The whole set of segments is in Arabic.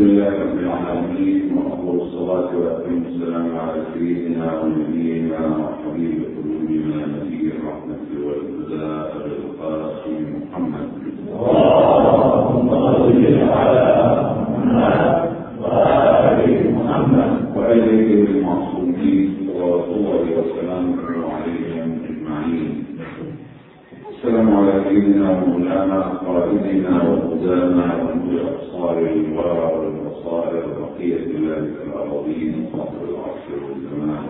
لله رب العالمين وأفضل الصلاة واتم السلام على سيدنا ونبينا وحبيب قلوبنا نبي الرحمة والهدى ابي القاسم محمد. اللهم صل على محمد وآل محمد. وآله المعصومين سيدنا ومولانا قائدنا وهدانا ونور أبصار الورى والبصائر بقية الله في الأراضين صاحب العصر والزمان.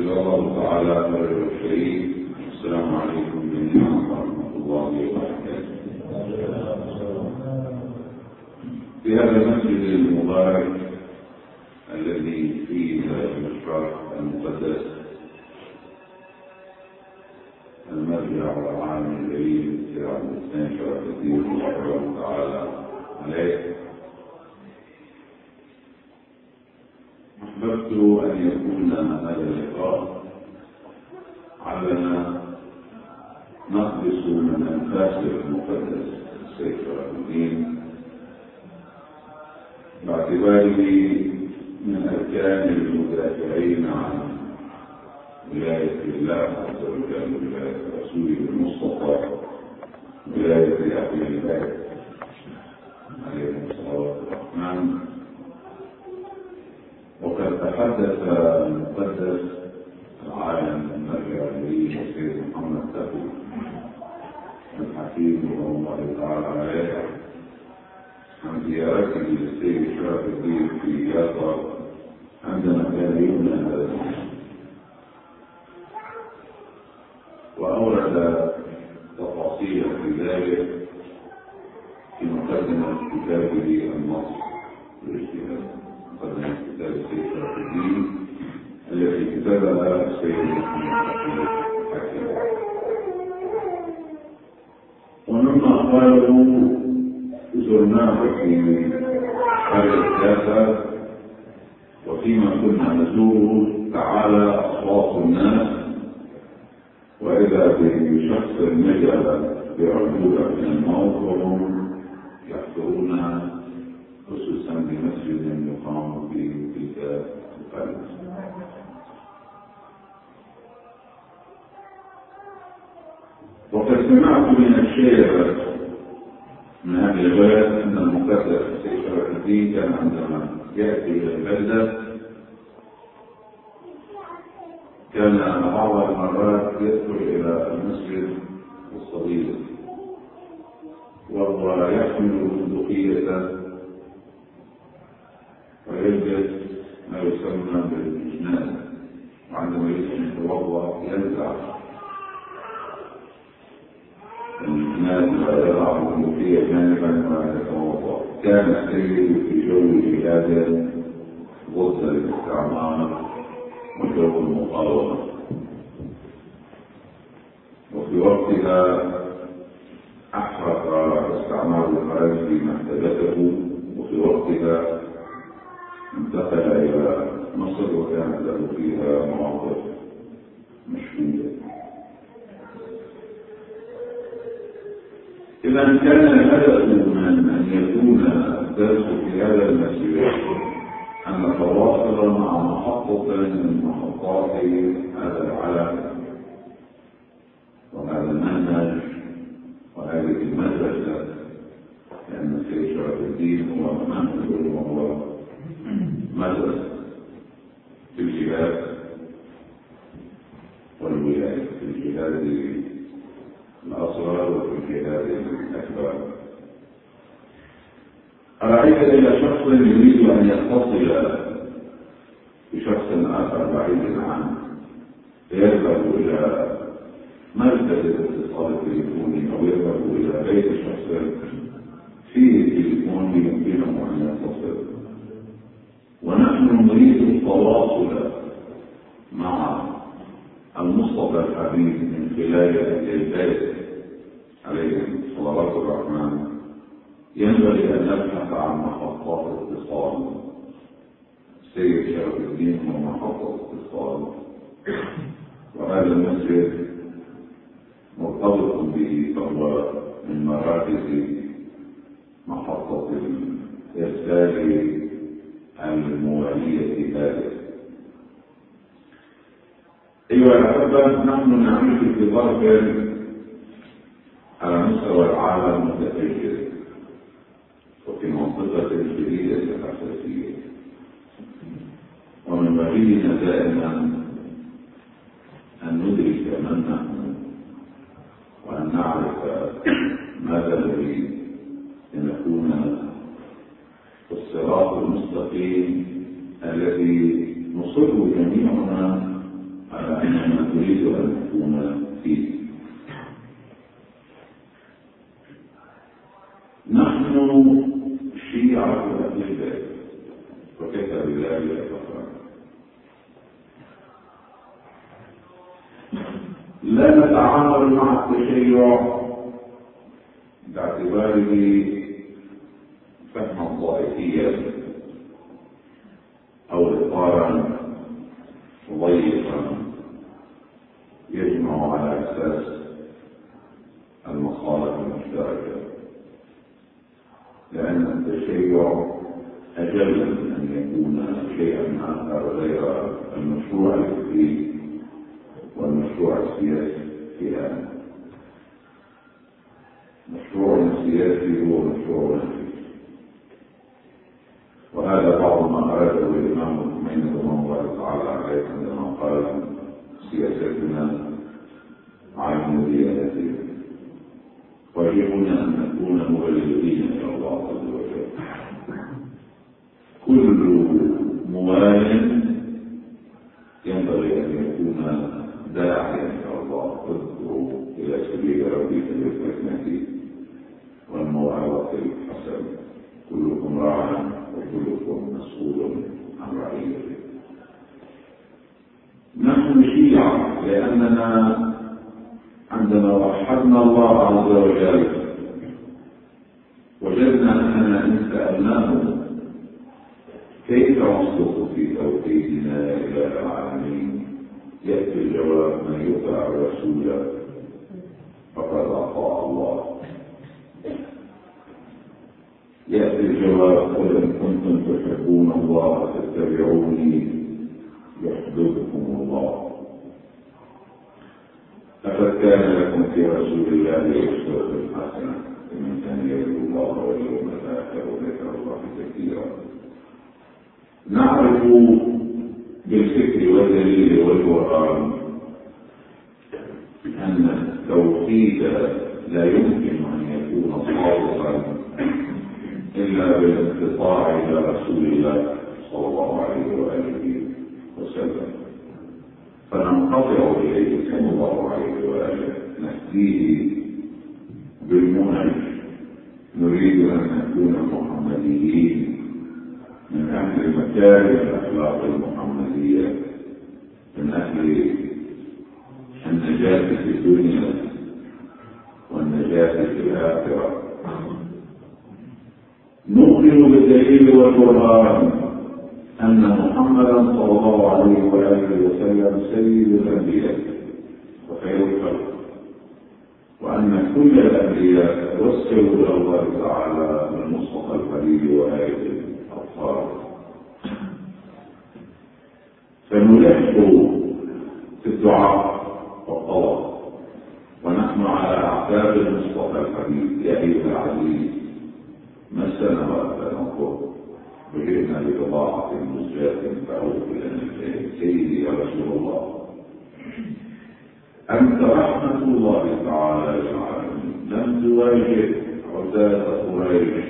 الله تعالى خير الشريف السلام عليكم جميعا ورحمة الله وبركاته. في هذا المسجد المبارك الذي فيه المشرق المقدس المرجع والعام الجليل سير عبد الحسين شرف الدين رحمه الله تعالى عليه. أحببت أن يكون هذا اللقاء. علنا نقبس من انفاس المقدس السيد شرف الدين باعتباره من أركان المدافعين عن ولاية الله عز وجل ولاية رسوله المصطفى ولاية أهل البيت. عليهم الصلاة والرحمن وقد تحدث المقدس العالم المرجع الجليل السيد محمد تقي الحكيم رحمه الله تعالى عليه عن زيارته للسيد شرف الدين في يافا عندما كان يبنى هذا وأورد تفاصيل في ذلك في مقدمة كتابه النص والاجتهاد مقدمة كتاب السيد شرف الدين التي كتبها السيد محمد حكيم. ومما قالوا زرناه في هذا الثلاثة وفيما كنا نزوره تعالى أصوات الناس. وإذا بشخص نجا بعجوبة من الموت وهم يحضرون خصوصا بمسجد يقام في تلك القرية وقد سمعت من الشيخ من هذه البلد أن المقدس شرف الدين كان عندما يأتي إلى البلده كان بعض المرات يدخل إلى المسجد الصغير. وهو يحمل بندقية ويلبس ما يسمى بالجنان وعندما يتوضا ينزع الناس يضع الملوكية جانبا ويتوضا كان السيد في جو جهاد غزة للاستعمار. وجو المقاومة وفي وقتها أحرق استعمار الخارجي مكتبته وفي وقتها انتقل إلى مصر وكانت له فيها مواقف مشهودة إذا كان الهدف من أن يكون الدرس في هذا المسير أن نتواصل مع محطة من محطات هذا العالم وهذا المنهج وهذه المدرسة لأن السيد شرف الدين هو منهج وهو مدرسة في الجهاد والولاية في الجهاد الأصغر وفي الجهاد الأكبر. أرأيت إلى شخص يريد أن يتصل بشخص آخر بعيد عنه؟ فيذهب إلى مركز الاتصال التليفوني أو يذهب إلى بيت شخص فيه تليفون يمكنه أن يتصل. ونحن نريد التواصل مع المصطفى الحبيب من خلال البيت عليه صلوات الرحمن ينبغي أن نبحث عن محطات اتصال سيد شرف الدين هو محطة اتصال وهذا المسجد مرتبط به فهو من مراكز محطة إرسال الموالية ذلك أيها الأحبة نحن نعيش في ظرف على مستوى العالم متغير وفي منطقة جديدة حساسية ومن بغينا دائما أن ندرك من نحن وأن نعرف ماذا نريد لنكون في الصراط المستقيم الذي نصر جميعنا على أننا نريد أن نكون فيه. نحن شيعة أهل البيت. وكتب ذلك فقط لا نتعامل مع التشيع باعتباره فهما ضائفيا أو اطارا ضيقا يجمع على أساس المصالح المشتركة. لأن التشيع أجل من أن يكون شيئا آخر غير المشروع الفكري والمشروع السياسي في هذا مشروع السياسي هو مشروع الفكري وهذا بعض ما أراده الإمام الخميني رحمه الله تعالى عليه عندما قال سياستنا عين ديانتنا واجبنا أن نكون مبلغين إلى الله عز وجل كل موال ينبغي أن يكون داعيا إلى الله ادعو إلى سبيل ربك بالحكمة والموعظة الحسنة كلكم راع وكلكم مسؤول عن رعيته نحن شيعة لأننا عندما وحدنا الله عز وجل وجدنا أننا إن سألناه كيف نصدق في توحيدنا إله العالمين؟ يأتي الجواب من يطع الرسول. فقد أطاع الله. يأتي الجواب قل إن كنتم تحبون الله فاتبعوني يحببكم الله. لقد كان لكم في رسول الله أسوة حسنة. لمن كان يرجو الله واليوم الآخر وذكر الله كثيرا. نعرف بالفكر والدليل والقرآن أن التوحيد لا يمكن أن يكون صادقا إلا بالانقطاع إلى رسول الله صلى الله عليه وآله وسلم. فننقطع إليه صلى الله عليه وآله نهديه بالمنهج نريد أن نكون محمديين. من أهل مكارم الأخلاق المحمدية. من أهل النجاة في الدنيا والنجاة في الآخرة. نؤمن بالدليل والقرآن أن محمدا صلى الله عليه وآله وسلم سيد الأنبياء. وخير الخلق. وأن كل الأنبياء توسلوا إلى الله تعالى بالمصطفى الحبيب وآية الأطهار فنلح في الدعاء والطلب ونحن على أعتاب المصطفى الحبيب يا أيها العزيز مسنا ولا نقول وجئنا ببضاعة مزجاة فأوف لنا سيدي يا رسول الله. أنت رحمة الله تعالى للعالمين لم تواجه عتاة قريش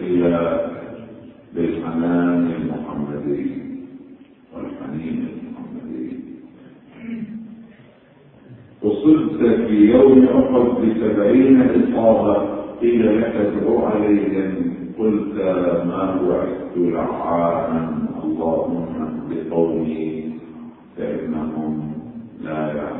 إلا بالحنان المحمدي والحنين المحمدي. وصلت في يوم أحد بسبعين إصابة قيل لك ادعو عليهم قلت ما بعثت لعانا اللهم بقومي فإنهم لا يعلمون.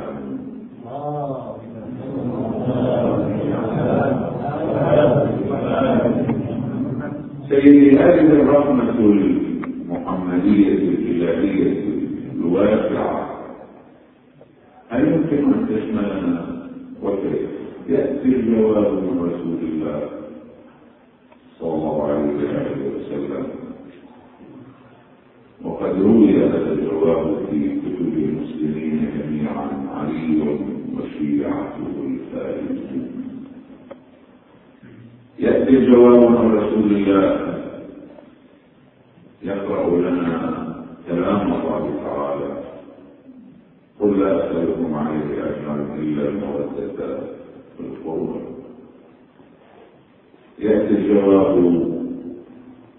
سيدي هذه الرحمة المحمدية الإلهية الواسعة. هل يمكن أن تشملنا وكيف؟ يأتي الجواب من رسول الله صلى الله عليه وسلم. وقد روي هذا الجواب في كتب المسلمين جميعا علي يأتي من رسول الله يقرأ لنا كلام الله تعالى. قل لا أسألكم عليه أجرا إلا المودة في القربى يأتي الجواب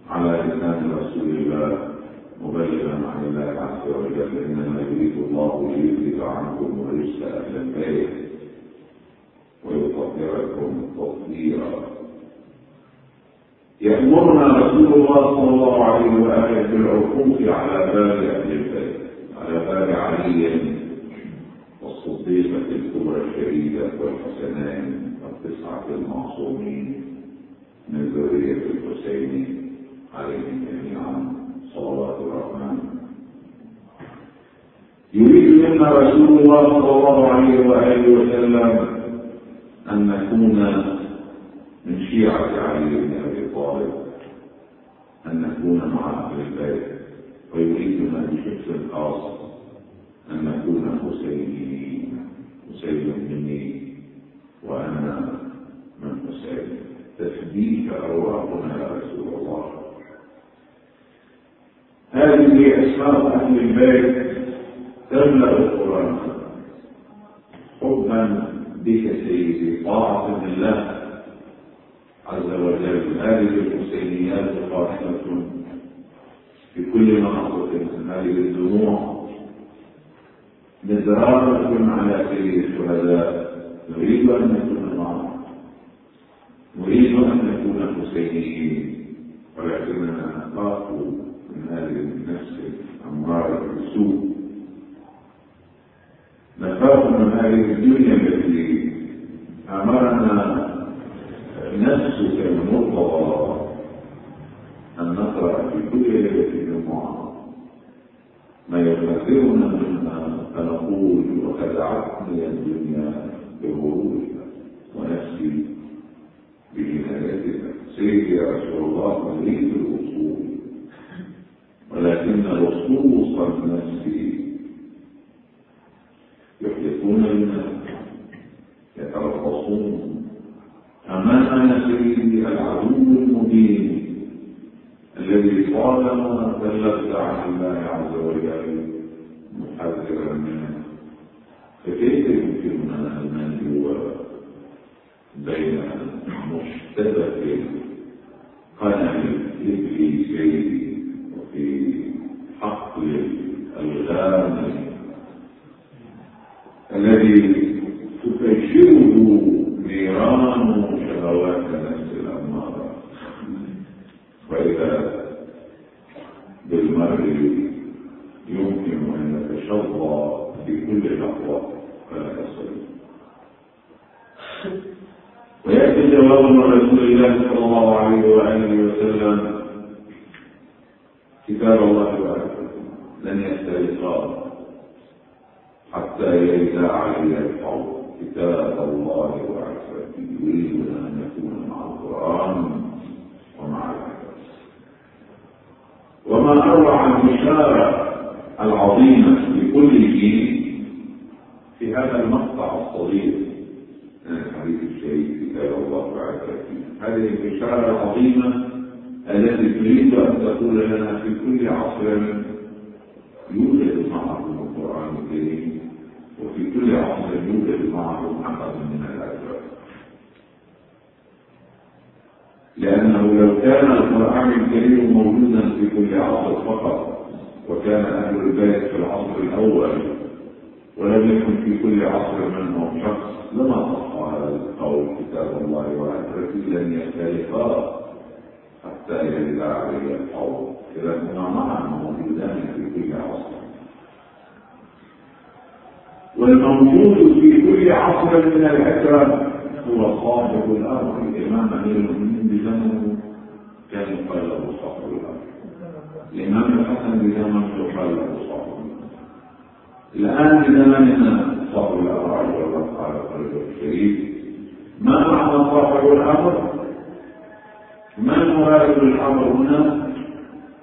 على لسان رسول الله مبلغا عن الله عز وجل إنما يريد الله ليذهب عنكم ورجس أهل البيت ويطهركم تطهيرا. يأمرنا رسول الله صلى الله عليه وآله بالعقوق على باب أهل البيت على باب علي والصديقة الكبرى الشهيدة والحسنين والتسعة المعصومين من ذرية الحسين عليهم جميعا. صلوات الرحمن. يريد منا رسول الله صلى الله عليه وآله وسلم أن نكون من شيعة علي. أن نكون مع أهل البيت ويريدنا بشكل خاص أن نكون حسينيين حسين مني وأنا من حسين. تثبيت أرواحنا يا رسول الله. هذه أسماء أهل البيت تملأ القرآن. حبا بك سيدي طاعة لله عز وجل هذه الحسينيات خاصة في كل مناطق هذه الدموع. مزرارة على سيد الشهداء. نريد أن نكون معهم. نريد أن نكون حسينيين ولكننا نخاف من هذه النفس الأمارة بالسوء نخاف من هذه الدنيا التي أمرنا نفسك المرتضى أن نقرأ في كل ليلة جمعة ما يذكرنا مما فنقول وخدعتني الدنيا بغرورها ونفسي بجنايتها سيدي يا رسول الله نريد الوصول. ولكن لصوص النفس يحدثون لنا يتربصون. أما أنا سيدي العدو المبين الذي طالما بلغت عن الله عز وجل محذرا منه. فكيف يمكننا أن ننجو بين مشتبك قنع الإبليسي وفي حقل الغام الذي تفجره نيران شهوات النفس الأمارة وإذا بالمرء يمكن أن يتشظى في كل لحظة فلا يصل ويأتي جواب من رسول الله صلى الله عليه وآله وسلم كتاب الله وآياته لن يستيقظ حتى يرد علي الحوض كتاب الله وعفته يريدنا أن نكون مع القرآن ومع وما أروع البشارة العظيمة لكل جيل في هذا المقطع الصغير من الحديث الشريف كتاب الله وعفته هذه البشارة العظيمة التي تريد أن تقول لنا في كل عصر يوجد معكم القرآن الكريم وفي كل عصر يوجد معه عقد من الأجر لأنه لو كان القرآن الكريم موجودا في كل عصر فقط وكان أهل البيت في العصر الأول ولم يكن في كل عصر منهم شخص لما صح هذا القول كتاب الله وأجرته لن يختلفا حتى يرد عليه القول. إذا معا موجودان في كل عصر. والموجود في كل عصر من العترة هو صاحب الأرض الإمام أمير المؤمنين بزمنه كان يقال له صاحب الأرض الإمام الحسن بزمنه يقال له صاحب الأرض الآن بزمننا صاحب الأرض والله تعالى قلبه الشريف ما معنى صاحب الأمر ما المراد بالأمر هنا؟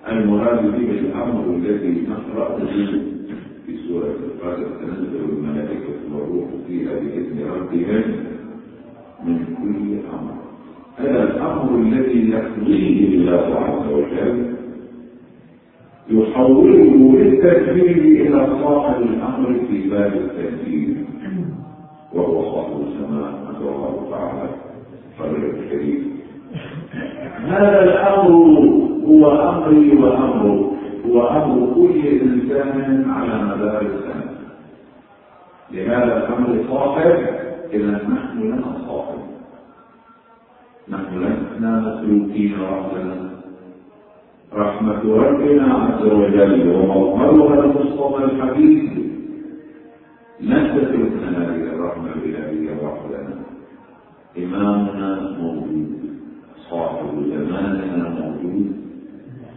المراد به الأمر الذي نقرأه في سورة القدر تنزل الملائكة والروح فيها بإذن ربهم. من كل أمر. هذا الأمر الذي يقضيه الله عز وجل يحوله للتدبير إلى صاحب الأمر في باب التدبير وهو صاحب السماء نسال الله تعالى قدر الكريم. هذا الأمر هو أمري وامرك هو أمر كل إنسان على مدار السنة. لهذا الأمر صاحب اذا نحن لنا صاحب نحن لسنا مسلوكين ربنا. رحمة ربنا عز وجل ومظهرها المصطفى الحبيب. لن تتركنا هذه الرحمة الإلهية وحدنا. إمامنا موجود. صاحب زماننا موجود.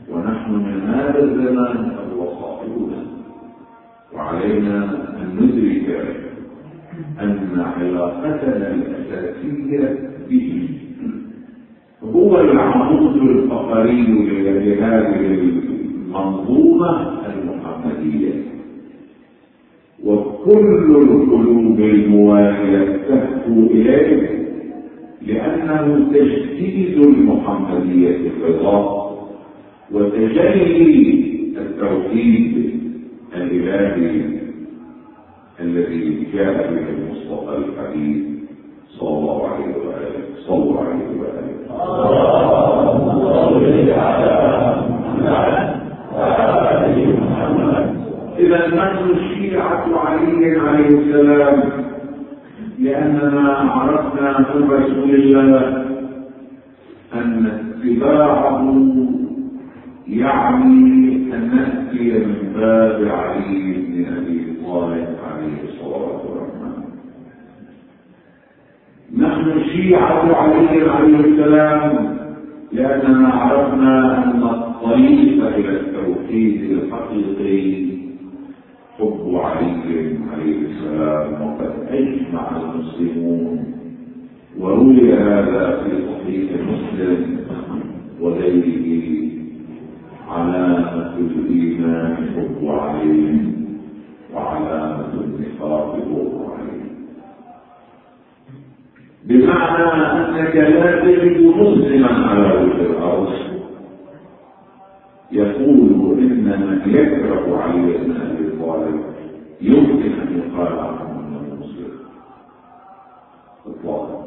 ونحن من هذا الزمان فهو صاحبنا. وعلينا أن ندرك أن علاقتنا الأساسية به هو العمود الفقري لهذه المنظومة المحمدية. وكل القلوب الموالية تهفو إليه لأنه تجديد المحمدية الرضا وتجلي التوحيد الإلهي. الذي جاء به المصطفى الحبيب صلى الله عليه وآله الله عليه وآله. إذا نحن الشيعة علي عليه السلام لأننا عرفنا من رسول الله أن اتباعه يعني أن نأتي من باب علي بن أبي عليه نحن شيعة علي عليه السلام لأننا عرفنا أن الطريق إلى التوحيد الحقيقي حب علي عليه السلام وقد أجمع المسلمون. وروي هذا في صحيح مسلم وغيره علامة الإيمان حب علي وعلامة النفاق بغض علي بمعنى أنك لا تجد مسلما على وجه الأرض. يقول إن من يكره علي بن أبي طالب يمكن أن يقال عنه أنه مسلم إطلاقا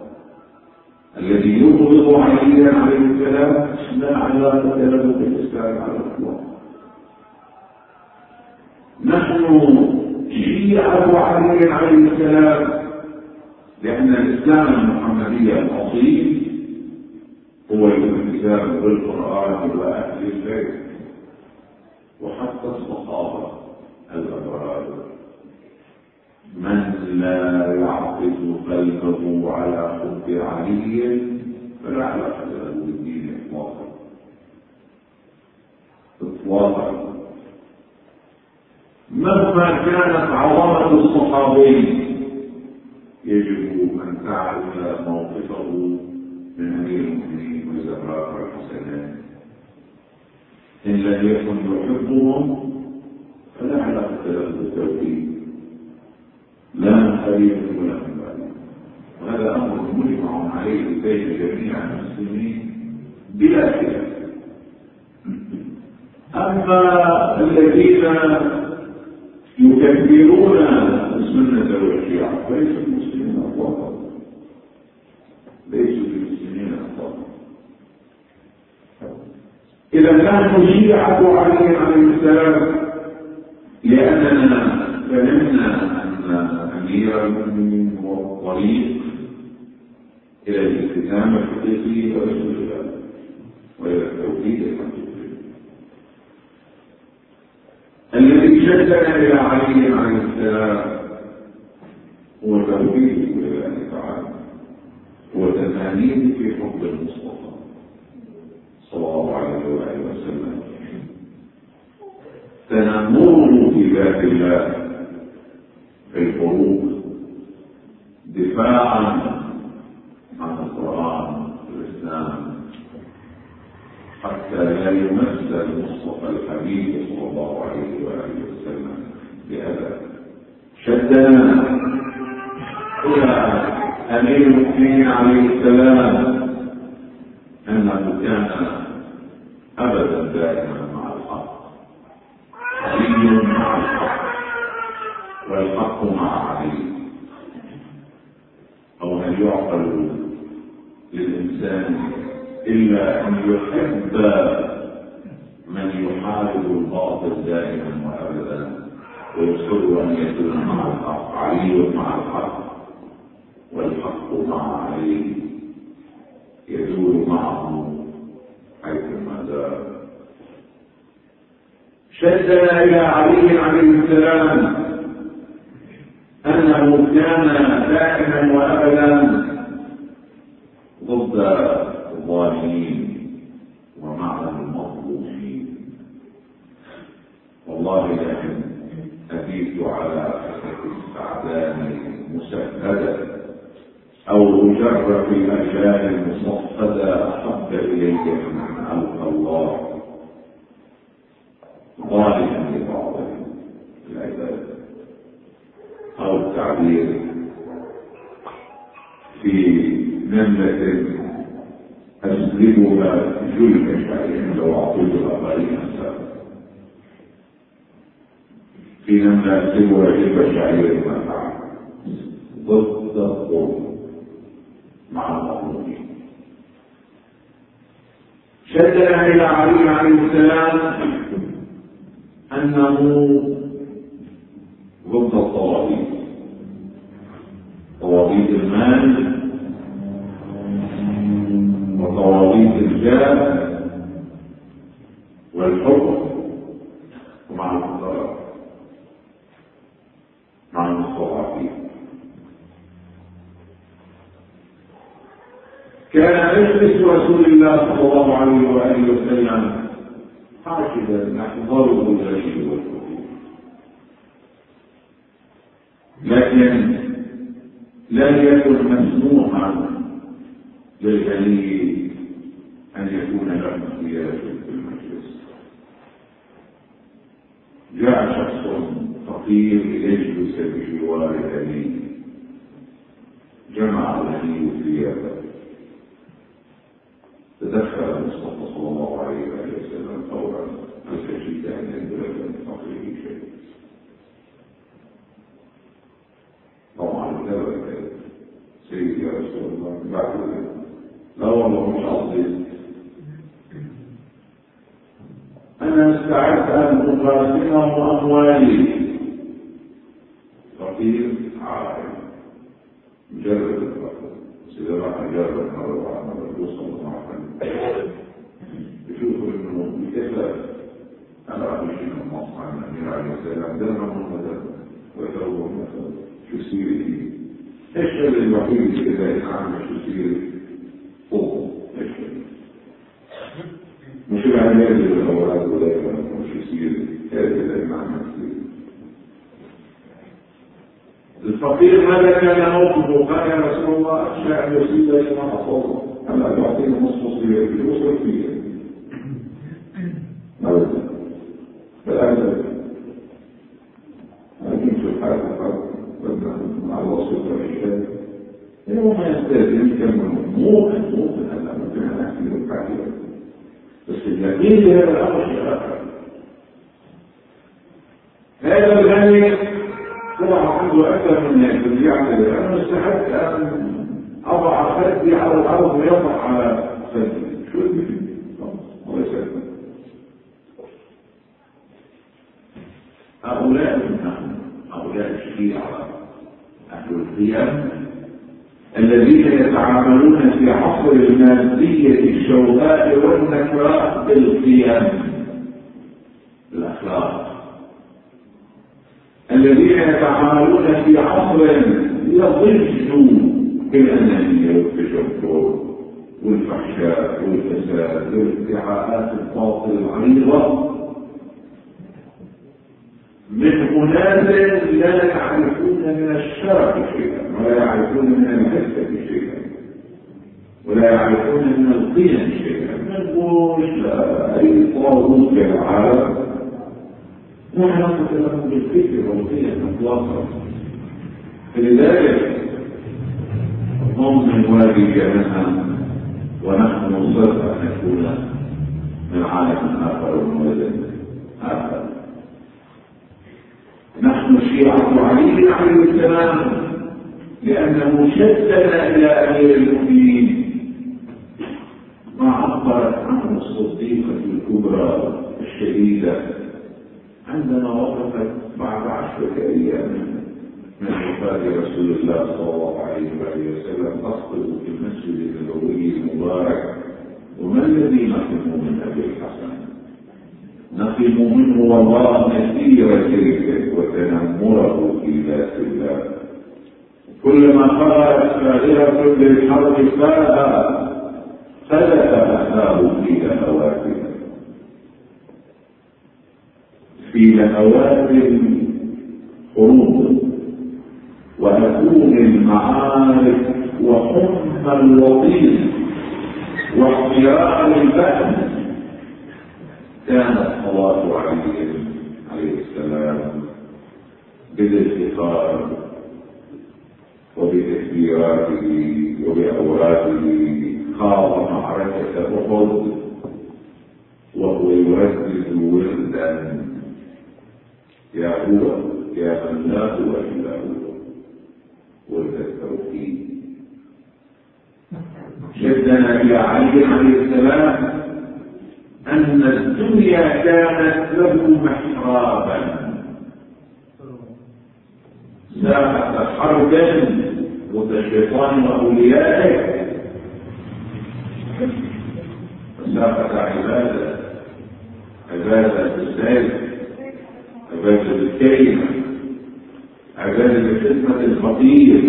الذي يبغض عليا عليه السلام لا علاقة له بالإسلام على الإطلاق. نحن شيعة علي عليه السلام لأن الإسلام المحمدي الأصيل هو الالتزام بالقرآن وأهل البيت وحتى الصحابة الأبرار. من لا يعقد قلبه على حب علي فلا علاقة له بالدين إطلاقا. إطلاقا. مهما كانت عظمة الصحابي يجب أن تعرف موقفه من أمير المؤمنين وزهراء الحسنات إن لم يكن يحبهم فلا علاقة له بالتوحيد. لا خليفة ولا بعده وهذا أمر مجمع عليه بين جميع المسلمين بلا خلاف. أما الذين يكبرون السنة والشيعة. فليسوا المسلمين أطلاقا ليسوا المسلمين أطلاقا إذا نحن شيعة علي عليه السلام لأننا فهمنا أن أمير المؤمنين هو الطريق إلى الالتزام الحقيقي وإلى التوحيد الحقيقي. الذي شدنا إلى علي عليه السلام. هو توحيد لله تعالى هو تفانيه في حب المصطفى. صلى الله عليه وآله وسلم. تنمره في ذات الله في الحروب دفاعا عن القرآن والإسلام حتى لا يمس المصطفى الحبيب صلى الله عليه وآله وسلم بأذى شدنا. إلى أمير المؤمنين عليه السلام أنه كان أبدا دائما مع الحق. علي مع الحق. والحق مع علي. أو هل يعقل للإنسان إلا أن يحب من يحارب الباطل دائما وأبدا ويصر أن يكون مع الحق علي مع الحق والحق مع علي. يدور معه حيثما دار شدنا إلى علي عليه السلام أنه كان دائما وأبدا ضد الظالمين ومع المظلومين. والله لكن أبيت على أسف السعدان مسهدة أو مجرد الأجيال المصفدة أحب إلي من ألقى الله. ظالما لبعض العباد أو التعبير في نملة أسلمها شعير لو أعطيتها قليلا في نملة أسلمها ما فعل ضد الظلم مع المظلومين شدنا إلى علي عليه السلام أنه ضد الطواغيت. طواغيت المال وطواغيت الجاه والحكم ومع الفقراء مع المستضعفين. كان مجلس رسول الله صلى الله عليه وآله وسلم حاشدا نحضره الجليل والكبير لكن لا يكن مسموحا للغني أن يكون له اختيار في المجلس. جاء شخص فقير يجلس بجوار الغني جمع الغني ثيابه تدخل المصطفى صلى الله عليه وسلم فورا فسجد أن ينزل من فقره شيء. طبعا لا سيدي رسول الله بعد لا والله مش عظيم أنا استعدت أن أقاسمه أموالي فقير عارف مجرد. الفقر سيدي راح أجرب مرة مرة يوصل الله يشوفوا إنه بكذا أنا راح المصنع من الامير عليه السلام ده من مثلا ويتروه مثلا شو سيرتي إيش الوحيد اللي اذا يتعامل شو سيرتي فوق إيش مش العمال اللي الاولاد ولا شو سيرتي هذا اللي معنى سيرتي الفقير ماذا كان موقفه قال يا رسول الله اخشى ان يصيب لي ما اصابه أنا تعطيني نصف لكن في هذا شيء آخر هذا الغني أكثر من يقدر يعمل أنا استحقت أن أضع خدي على الأرض ويضع على خدي. شو اللي الله يسلمك. هؤلاء نحن هؤلاء الشيعة أهل القيم الذين يتعاملون في عصر المادية الشوهاء والنكراء بالقيم. الأخلاق. الذين يتعاملون في عصر يضج بالأنانية والتجبر والفحشاء والفساد والادعاءات الباطل العريضة من أناس لا يعرفون من الشرف شيئا ولا يعرفون من الحسة شيئا ولا يعرفون من القيم شيئا. نقول اي طاغوت في العالم لا علاقه له بالفكر والقيم اطلاقا فلذلك هم من وادي جهنم ونحن نصر أن نكون من عالم آخر ومولد آخر. نحن شيعة علي عليه السلام لأنه شدنا إلى أمير المؤمنين. ما عبرت عنه الصديقة الكبرى الشديدة عندما وقفت بعد عشرة أيام من وفاة رسول الله صلى الله عليه وآله وسلم. تخطب في المسجد النبوي المبارك. وما الذي نقم من أبي الحسن؟ نقم منه والله كثير شركة وتنمره في ذات الله. كلما خرجت فاغرة للحرب فاها سلك أخاه في لهواته في لهوات حروب وأكون المعارك وحمى الوطيس واحترام البأس كانت صلاة علي عليه السلام بالافتخار وبتكبيراته وبأوراده خاض معركة أحد وهو يردد وردا يا هو يا من لا هو. إلا هو ورد التوحيد. شدنا إلى علي عليه السلام أن الدنيا كانت له محرابا. ساحة حرب ضد الشيطان وأوليائه مسافة عبادة عبادة بالسيف عبادة بالكلمة عبادة بالخدمة الخطير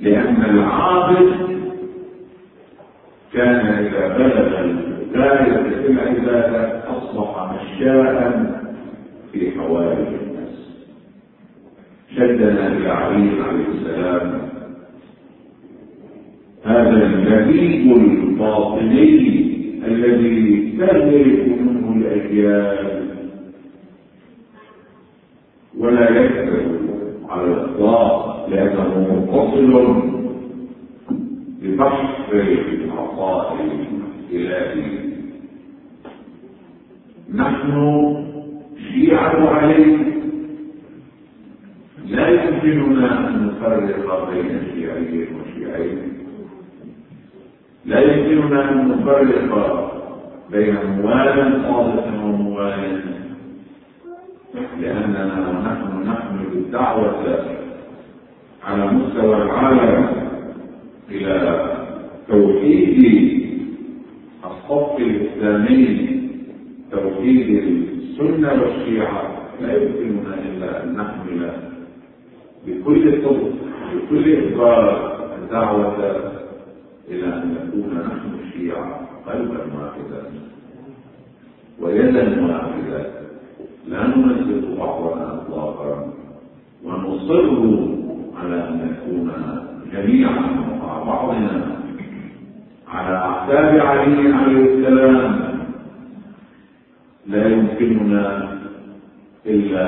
لأن العابد كان إذا بلغ الغاية في العبادة أصبح مشاء في حوائج الناس. شدنا إلى علي عليه السلام هذا اللبيب الباطني الذي تهلك منه الأجيال ولا يكذب على الإطلاق لأنه متصل ببحث العطاء الإلهي نحن شيعة عليه لا يمكننا أن نفرق بين شيعي وشيعي لا يمكننا أن نفرق بين موال صادق وموال لأننا نحن نحمل الدعوة على مستوى العالم إلى توحيد الصف الإسلامي توحيد السنة والشيعة. لا يمكننا إلا أن نحمل بكل الطرق بكل إخبار الدعوة إلى أن نكون نحن الشيعة قلبا واحدا. ويدا واحدة لا ننزل بعضنا إطلاقا ونصر على أن نكون جميعا مع بعضنا على أعتاب علي عليه السلام. لا يمكننا إلا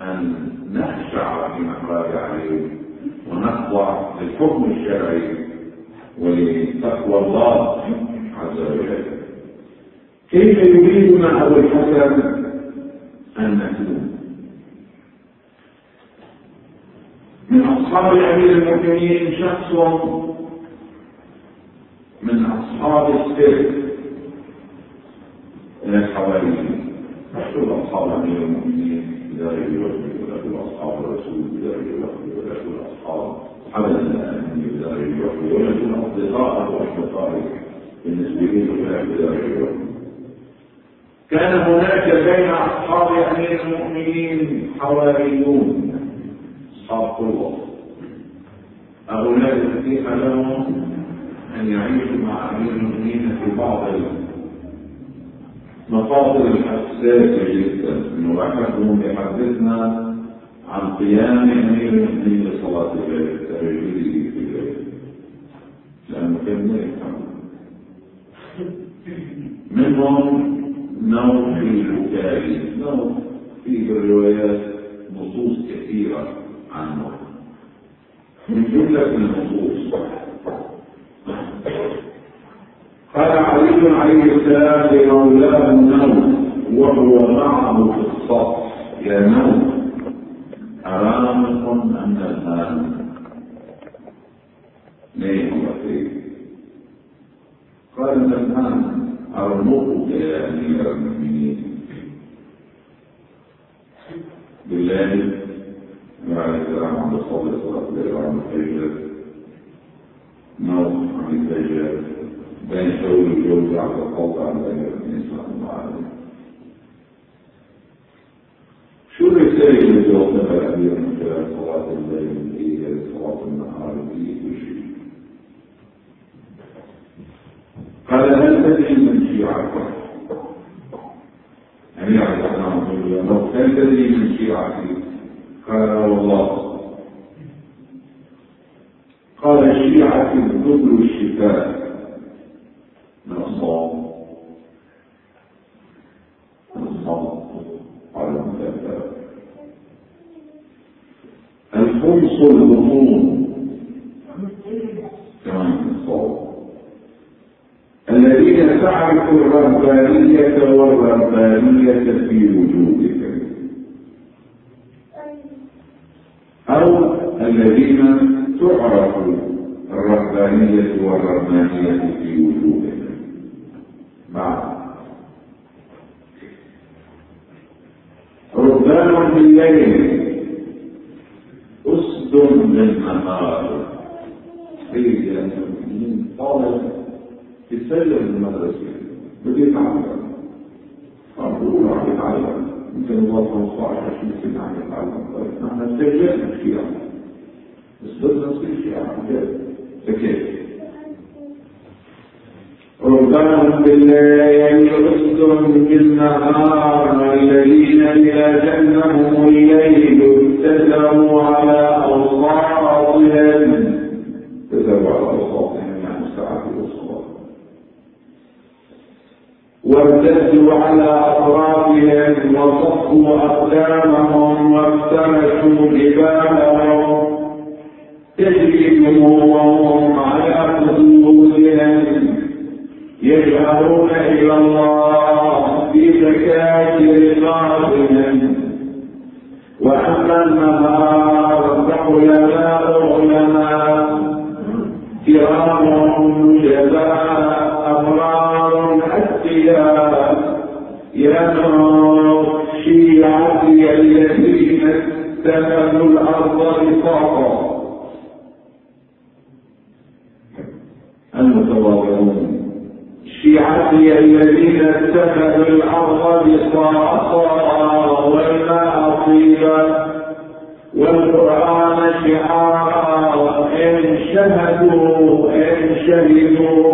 أن نخشع في محراب عليه ونخضع للحكم الشرعي ولتقوى الله عز وجل. كيف يريدنا أبو الحسن أن نكون من أصحاب أمير المؤمنين شخص من أصحاب السر من الحواريين. مشهور أصحاب أمير المؤمنين بداية الوحي ولا أصحاب الرسول بداية الوحي ولا أصحاب حمل الأمين بداية الوحي ولا أصدقائه وأشقائه بالنسبة ولا بداية الوحي. كان هناك بين أصحاب أمير المؤمنين حواريون. أصحاب قوة. هؤلاء أتيح لهم أن يعيشوا مع أمير المؤمنين في بعض المفاصل الحساسة جدا. إنه أحدهم يحدثنا عن قيام أمير المؤمنين لصلاة الليل تهجده في الليل. لأنه كان منهم نعم نوفي الكاري نوف نعم في الروايات نصوص كثيرة عن نوف من جملة النصوص. قال علي عليه السلام لمولاه النوم وهو معه في الصف. يا نوم أرامكم أن تنام؟ ليه هو فيه؟ قال تنام أرجوك يا أمير المؤمنين. بالله بعد السلام عند الصلاة صلاة الله عن الحجة نوصف عن الحجة بين شغل الجوز على القوة عن أمير النساء المعالم شو الرسالة اللي جوابها اتخذوا الأرض رفاقا. المتواضعون. شيعتي الذين اتخذوا الأرض بساطا والماء أصيلا والقرآن شعارا. إن شهدوا إن شهدوا.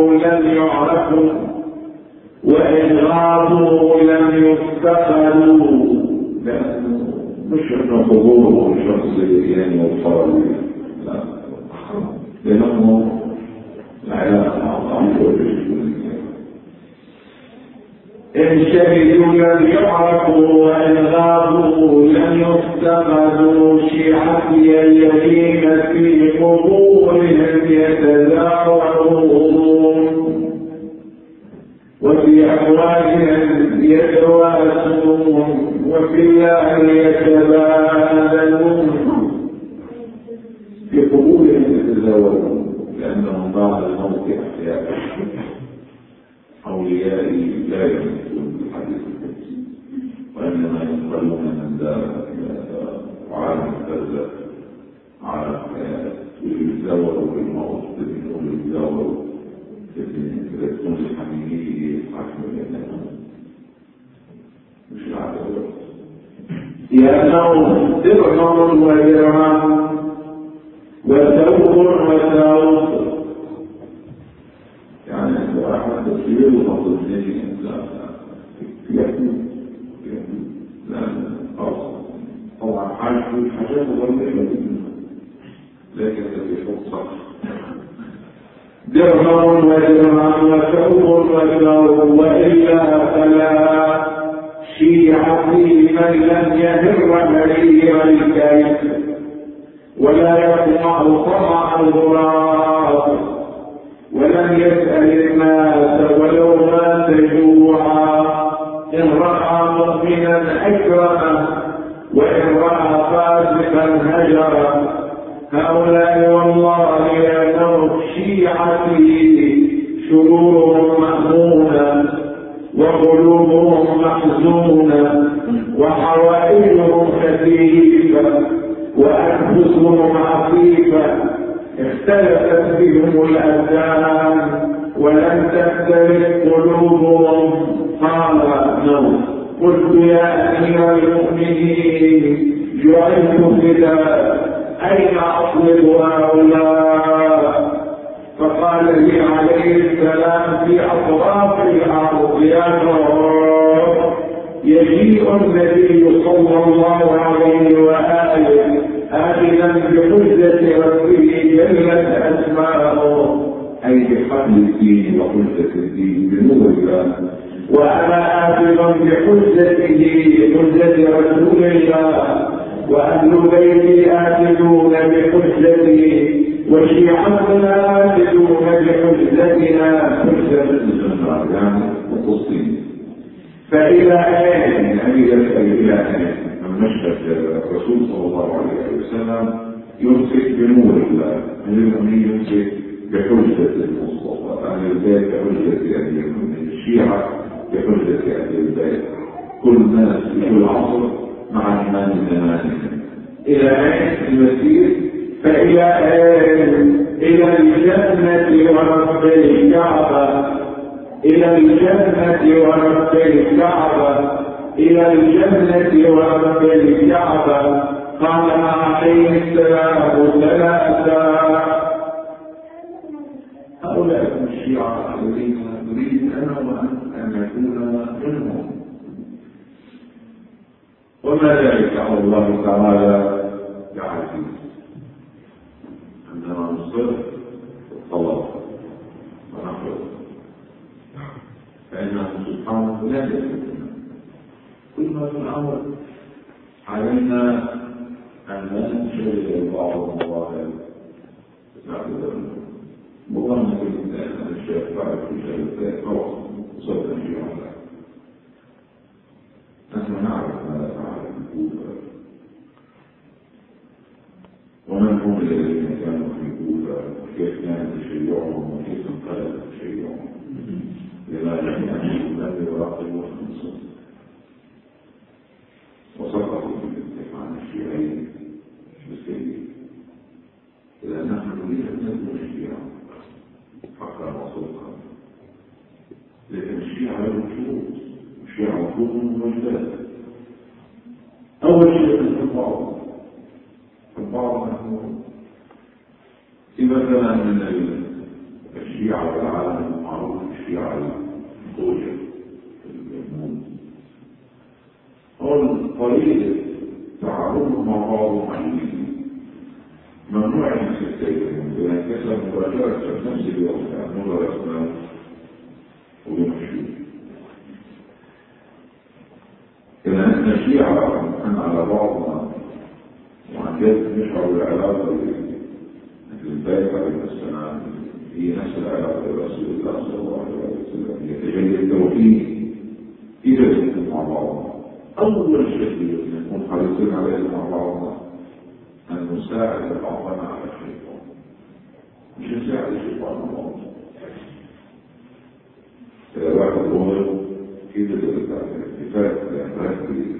مؤمنا أكرمه وإن رأى فاسقا هجره هؤلاء والله لأنهم شيعتي شرورهم مأمونة وقلوبهم محزونة وحوائجهم كثيفة وأنفسهم عفيفة اختلفت بهم الأبدان ولم تختلف قلوبهم قال نوم قلت يا أمير المؤمنين جعلت فداء أين أطلب هؤلاء؟ فقال لي عليه السلام في أطراف الأرض يا نور يجيء النبي صلى الله عليه وآله آمنا بحجة ربه جلت أسماءه أي بحمل الدين وحجة الدين بنور الله وأنا آمن بحجته حجة رسول الله وأهل بيتي آتدون بحجتي وشيعتنا آتدون بحجتنا. حجة يعني فإلى آية يعني يسأل إلى من مشهد الرسول صلى الله عليه وسلم يمسك بنور الله من المؤمنين يمسك بحجة المصطفى؟ أهل البيت بحجة أهل المؤمنين الشيعة؟ بحجة أهل البيت كل الناس في كل عصر مع إيمان زمانهم إلى أين المسير؟ فإلى أين؟ إلى الجنة ورب الكعبة. إلى الجنة ورب الكعبة. إلى الجنة ورب الكعبة. قال عليه السلام ثلاثة. هؤلاء الشيعة الذين نريد أنا وأنت أن نكون منهم. وما ذلك؟ على الله تعالى بعزيز عندما نصر الطواف ونحفظ فإنه سبحانه لا يسلمنا كل ما الأمر. علينا أن لا نشغل بعض المظاهر مظاهرة الإنسان الشيخ فعل في شيء في عمله نحن نعرف ماذا فعل الكوفة ومن هم الذين كانوا في الكوفة وكيف كان تشيعهم وكيف انقلب تشيعهم لماذا لم يراقبوا أنفسهم وسقطوا في الانتفاع عن الشيعين بالسيد إذا نحن نريد أن نكون الشيعة حقا وصدقا لكن الشيعة له شروط في أول شيء البعض البعض نحن في مثلا من الشيعة والعالم المعروف الشيعة الخوجة هو طريقة تعارض معين ممنوع من السيدين بأن كسر مباشرة في نفس اليوم يعني نظر الشيعة أن على بعضنا وعن جد نشعر بالعلاقة بالبيت عليه السلام هي نفس العلاقة برسول الله صلى الله عليه وسلم يتجلى التوحيد إذا كنتم مع بعضنا أول شيء نكون حريصين عليه مع بعضنا أن نساعد بعضنا على الشيطان. مش نساعد الشيطان مع إذا واحد ظهر كده الاتفاق ركز لما تكون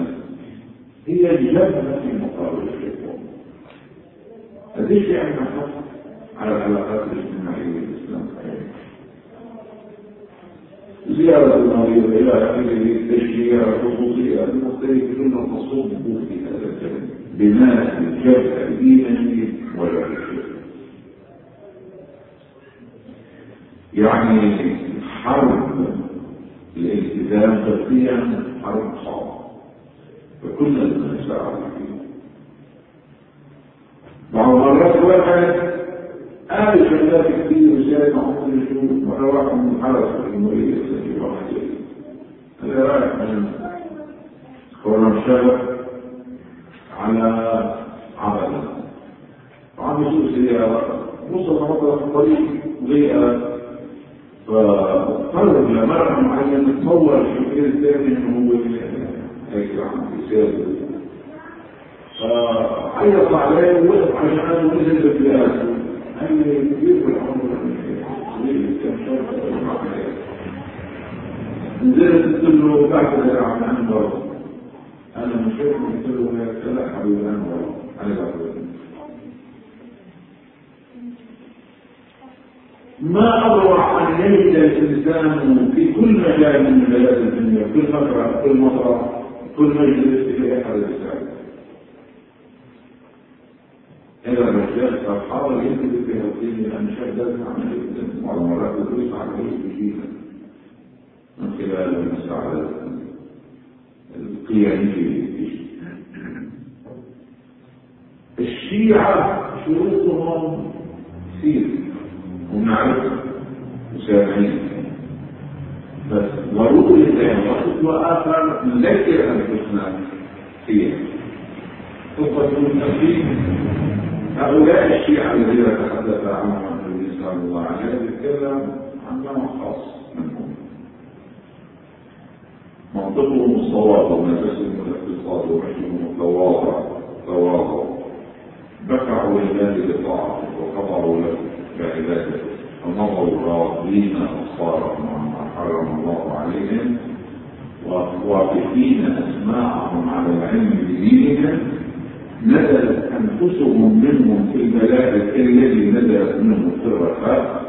هي الجبهة في مقابل الشيطان هذه يعني حق على العلاقات الاجتماعية الإسلام زيارة المريض إلى آخره تشجيع خصوصية المختلف كلها تصب في هذا الكلام بناء الجبهة الإيمانية ولا يعني حرب الالتزام فقهيا حرب صعبة فكنا نساعد فيها بعض المرات واحد قال شغلات كتير وزيادة عمر يشوف مرة واحد من الحرس المريض يسجل واحد هذا رايح من خورم شغل على عمل. وعم يسوق سيارة وصل مرة الطريق ضيقة فقرر لمرة معينة تصور الشكل الثاني هو فعيط عليه ووقف عشان ونزل بالبلاد قال لي كبير بالعمر نزلت قلت له بعد يا عم انور أنا مش قلت له يا لا حبيبي انور أنا ما أروع أن يجد الإنسان في كل مجال من مجالات الدنيا. كل فترة كل مطرة كل مجلس في أحد الإنسان. إذا الرجال فحاول يكتب في هذه عمل بعض المرات يدرس على عيش جديدة من خلال المساعدة. القيامية الشيعة شروطهم كثير ونعرف مسامعين ضروري الثاني وقت وآخر نذكر أنفسنا فيها خطة التنفيذ هؤلاء الشيعة الذين تحدث عنهم النبي صلى الله عليه وسلم يتكلم عن نوع خاص منهم. منطقهم الصواب ونفسهم الاقتصاد وحشهم التواضع تواضع. دفعوا لله بطاعته وخضعوا له بعبادته. ونظروا راضين أبصارهم. حرم الله عليهم واقفين أسماعهم على العلم بدينهم نزلت أنفسهم منهم في البلاء الذي نزلت منه في الرخاء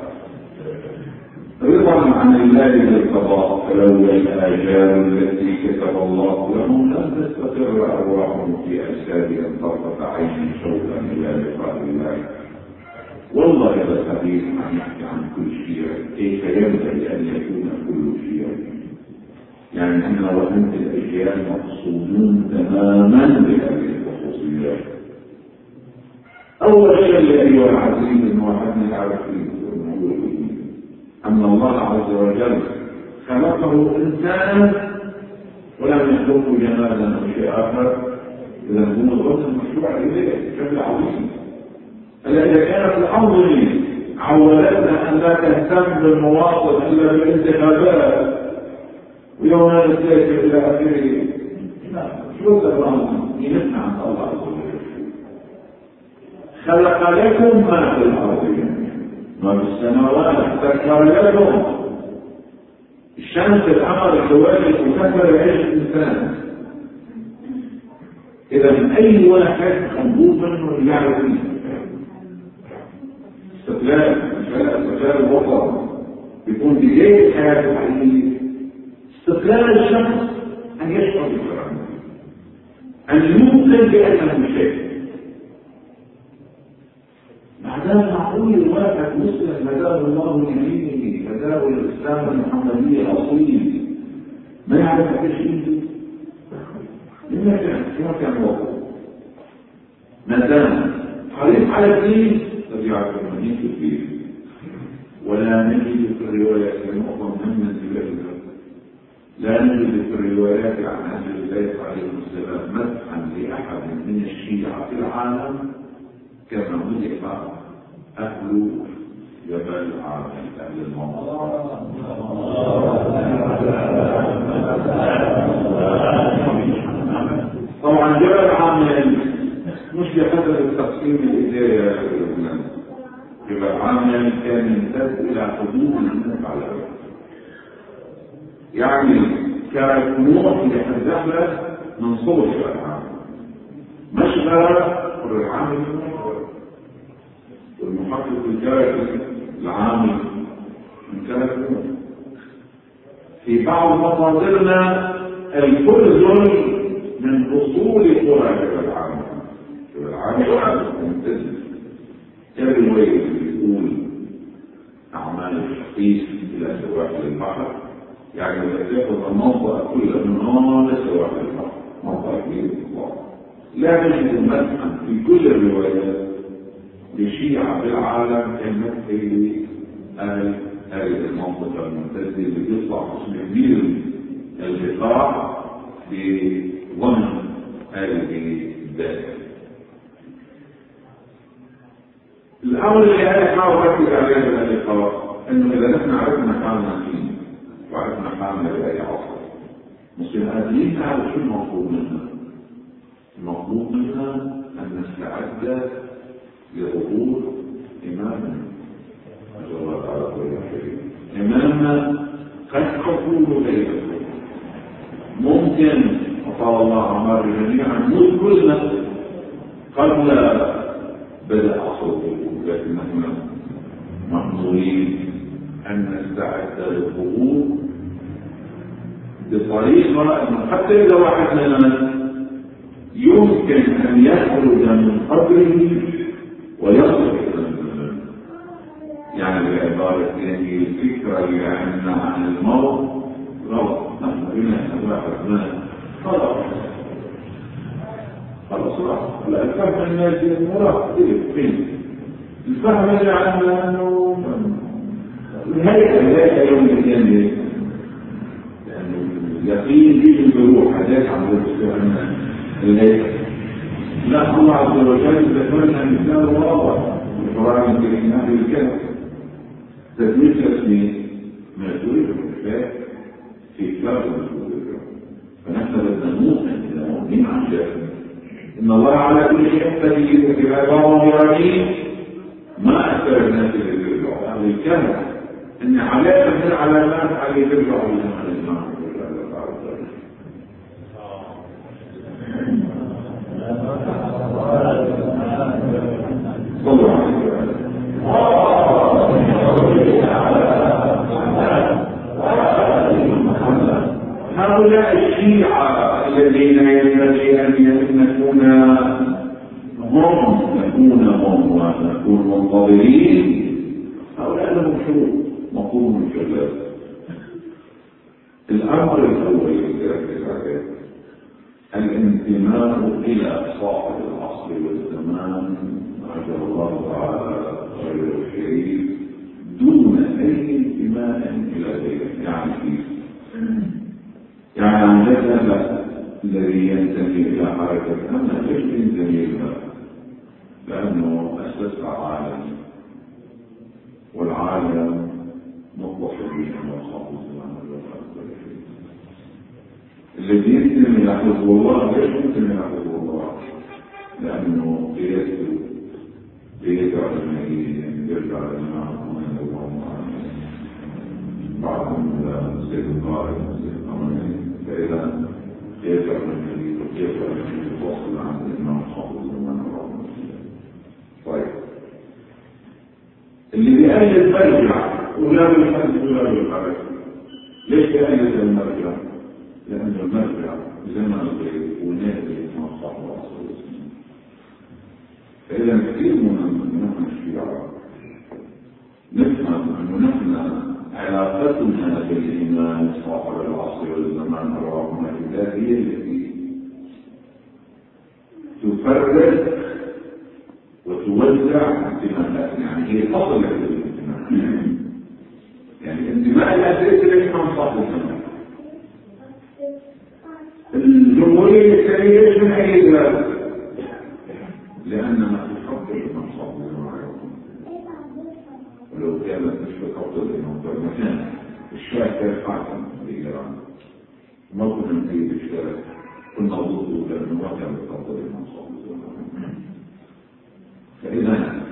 رضا عن الله بالقضاء فلولا الآجال التي كتب الله لهم لم تستقر أرواحهم في أجسادهم طرفة عين شوقا إلى لقاء الله. والله هذا الحديث عم يحكي عن كل شيء. كيف ينبغي أن يكون كل شيء؟ يعني إحنا وأنت الأجيال مقصودون تماما بهذه الخصوصيات أول شيء أيها العزيز انه واحد يعرف أن الله عز وجل خلقه انسانا ولم يخلقه جمالا أو شيء اخر إذا هو الغرض المشروع إليه بشكل عظيم. التي كانت الأرض عودتنا أن لا تهتم بالمواطن إلا بالانتخابات ويوم نسيت إلى آخره. لا شو الأمر ينفع عن الله خلق لكم ما في الأرض ما في السماوات سكر لكم. الشمس القمر الكواكب وسكر يعيش الإنسان. إذا أي واحد مطلوب منه يعرف استقلال استقلال الوطن. يكون بداية الحياة الحقيقية استقلال الشخص أن يشعر بالكرامة أن يوقن بأنه شيء بعدها معقول الواحد مسلم هداه الله من يمينه هداه الإسلام المحمدية الأصيل ما يعرف كل شيء لما كان كما كان وقت ما دام حريص على الدين تبعة المدين في الدين ولا نجد في الروايات المعظم من منزلتها لا نجد في الروايات عن أهل الله عليه السلام مدحا لأحد من الشيعة في العالم كما مدح أهل جبل عامل أهل المنصورة طبعا جبل عامل مش بحسب التقسيم الإداري جبل عامل كان يمتد إلى حدود الموت على يعني كانت موت يتزحلق من صوت جبل عامل مشغلة العامل والمحقق الكافي العامل من كانت في بعض مصادرنا الكل من اصول قرى جبل عامر جبل كان الويل بيقول أعمال الشقيق إلى سواحل البحر يعني تاخذ المنطقة كلها من هون لسواحل البحر منطقه كبيره الله لا نجد مسحا في كل الروايات لشيعة في العالم كمثل آل هذه المنطقة الممتدة اللي بيطلع قسم كبير البقاع في ضمن هذه الدائرة. الأمر اللي أنا حاول أركز عليه في اللقاء إنه إذا نحن عرفنا حالنا فيه وعرفنا حالنا في أي عصر مسلم قادرين نعرف شو المطلوب منا. المطلوب منا أن نستعد لظهور إمامنا. نسأل الله تعالى خير الكريم إمامنا قد تكون ليلة ممكن أطال الله عمر جميعا كلنا قبل بدأ عصره لكن نحن مأمورين أن نستعد للظهور بطريقة أنه حتى إذا واحد مننا يمكن أن يخرج من قبره ويصل إلى يعني بعبارة يعني الفكرة اللي عندنا عن الموت غلط نحن بنا واحد ما خلاص خلاص راح الفهم الناس راح فين؟ الفهم عندنا أنه الهيئة الهيئة يوم القيامة لأنه اليقين بيجي هذاك عم بقول الهيئة. لا الله عز وجل ذكرنا مثال واضح. القرآن الكريم هذه الكلمة تدمير تسمية ما تريد الكتاب في كتاب فنحن بدنا نوقن إلى مؤمن عن إن الله على كل شيء قدير. عباره رحيم ما أكثر الناس اللي بيرجعوا هذه الكلمة إن علامة من العلامات على يرجعوا إلى الإيمان صلوا هؤلاء الشيعة الذين ينبغي أن نكون هم هم ونكون منتظرين هؤلاء لهم شروط مفهوم الجلال الأمر الأول عليه الانتماء إلى صاحب العصر والزمان عجل الله تعالى غير الشريف دون أي انتماء إلى غيره يعني كيف؟ يعني عن لا الذي ينتمي إلى حركة أما ليش ينتمي لها؟ لأنه أسس عالم والعالم مطلق به وصاحب الزمان الذي ينتمي إلى حزب الله ليش ينتمي إلى حزب الله؟ لأنه قياسه بيرجع للمدينة بيرجع للإمام محمد اللهم بعضهم سيد القائد سيد القمرين فإذا يرجع للمدينة توصل عند الإمام صاحب الزمان الرحمة طيب بيأيد مرجع ولا بالحدث ولا بالحركة ليش بيأيد المرجع؟ لأن المرجع زمن الغيب ونادي مع صاحب العصر فإذا كثير من نحن الشيعة نفهم أنه نحن علاقتنا بالإيمان صاحب العصر والزمان الرحمة الله هي التي تفرد وتوزع انتماءات يعني هي الانتماء يعني الانتماء الأساسي للإمام صاحب الزمان الجمهورية الإسلامية ليش من أي بلاد؟ لأننا تفضل عليه وسلم ولو كانت مش تفضل الإمام فالمكان الشاكر حاكم في إيران ما كنا نريد الشارع كنا ضده لأنه ما كان عليه وسلم فإذا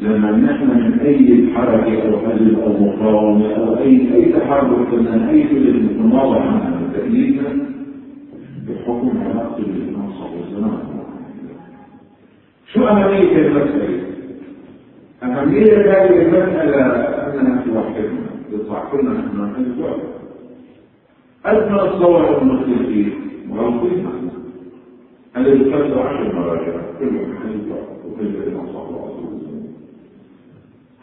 لما نحن من أي حركة أو حزب أو مقاومة أو أي أي تحرك من فيلم يكون واضح عنها تأليفا بحكم علاقته بالإمام صلى الله عليه وسلم. شو أهمية المسألة؟ أهمية هذه المسألة أننا توحدنا يطلع كلنا نحن نحن أدنى الصور المخلصين. موجودين الذي كتب عشر مراجع؟ كلهم حزب وكل ما صلى الله عليه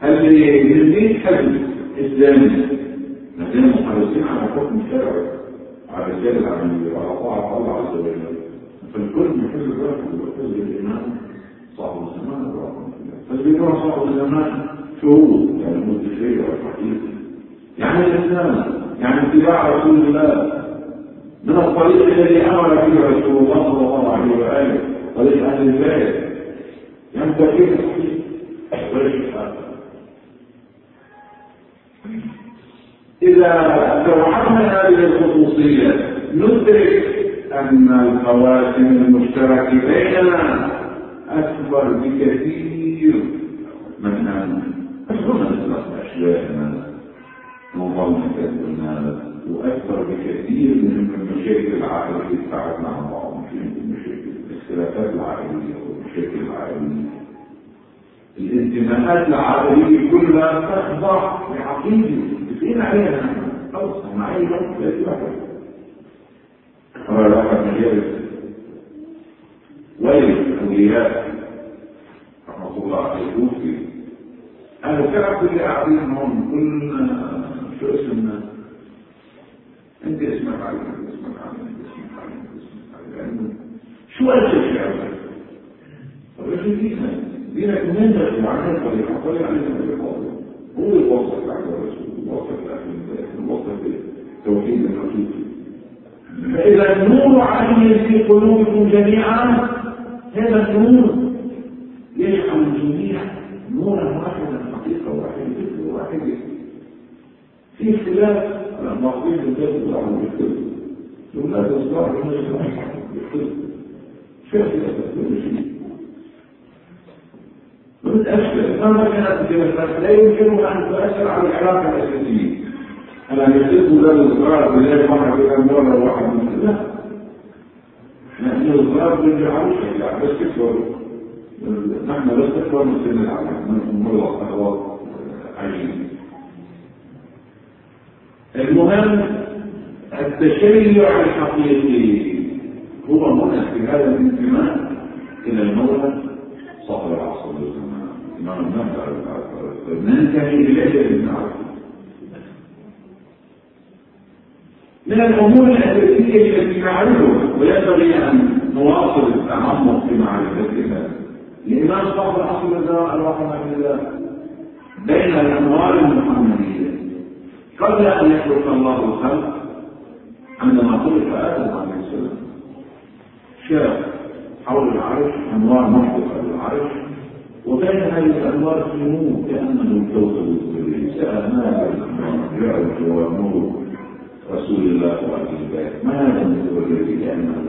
هل يزيد حزب إسلامي نحن محرصين على حكم شرعي على رسالة العملية وعلى الله عز وجل. فالكل من حزب الرحمة وحزب الإيمان. صاحب الزمان حزب الإيمان صاحب الزمان شهود يعني المدفعية والحقيقة يعني الإسلام يعني اتباع رسول الله. من الطريق الذي أمر به رسول الله صلى الله عليه وآله طريق أهل البيت. ينبغي الصحيح إذا توعدنا هذه الخصوصية ندرك أن القواسم المشترك بيننا أكبر بكثير. من ان نسلك أشياءنا مظلمة الناس وأكثر بكثير من المشاكل العائلية بتاعتنا عن بعض مش المشاكل الاختلافات العائلية والمشاكل العائلية. الانتماءات العائلية كلها تخضع لعقيدة متفقين عليها. نحن خلص مع اي وقت لا واحد قال واحد مجالس ويل اولياء رحمة الله عليه توفي أنا كان كل قاعدين هم كلنا شو اسمنا. أنت اسمك علي اسمك علي اسمك علي اسمك علي. شو قال الشعر طب إيش دينا ده معناه طريقه طريقه علينا طريقه هو الوصف على الرسول الوصف الوصف توحيد الرسول فإذا النور علي في قلوبكم جميعا هذا النور يجعل الجميع نورا واحدا حقيقة واحدة فكر واحدة. في اختلاف المعصية الذات الأمر بالكذب ثم لا تصدع من بالكذب شاف من أشكال مهما كانت الكلمات لا يمكنها أن تؤثر على العلاقة الأساسية. أنا يحب له الإصرار بالله مرة بأمر واحد من لا نحن الإصرار بنجعله شيء بس تكبر نحن بس تكبر من سن العمل من مرة أخوات عجيب المهم التشيع الحقيقي هو منى في هذا الانتماء إلى المولى صاحب العصر. ننتهي اليه بالمعرفه من الأمور الاساسيه التي نعرفها وينبغي أن نواصل التعمق في معرفتها الامام صاحب العصر والزمان رحمه الله بين الانوار المحمدية. قبل أن يخلق الله الخلق عندما خلق آدم عليه السلام شاف حول العرش أنوار محدثة للعرش. وبين هذه الأنوار نور كأنه كوكب الدري سأل ما جاء ونور رسول الله وأهل البيت ما النور الذي كأنه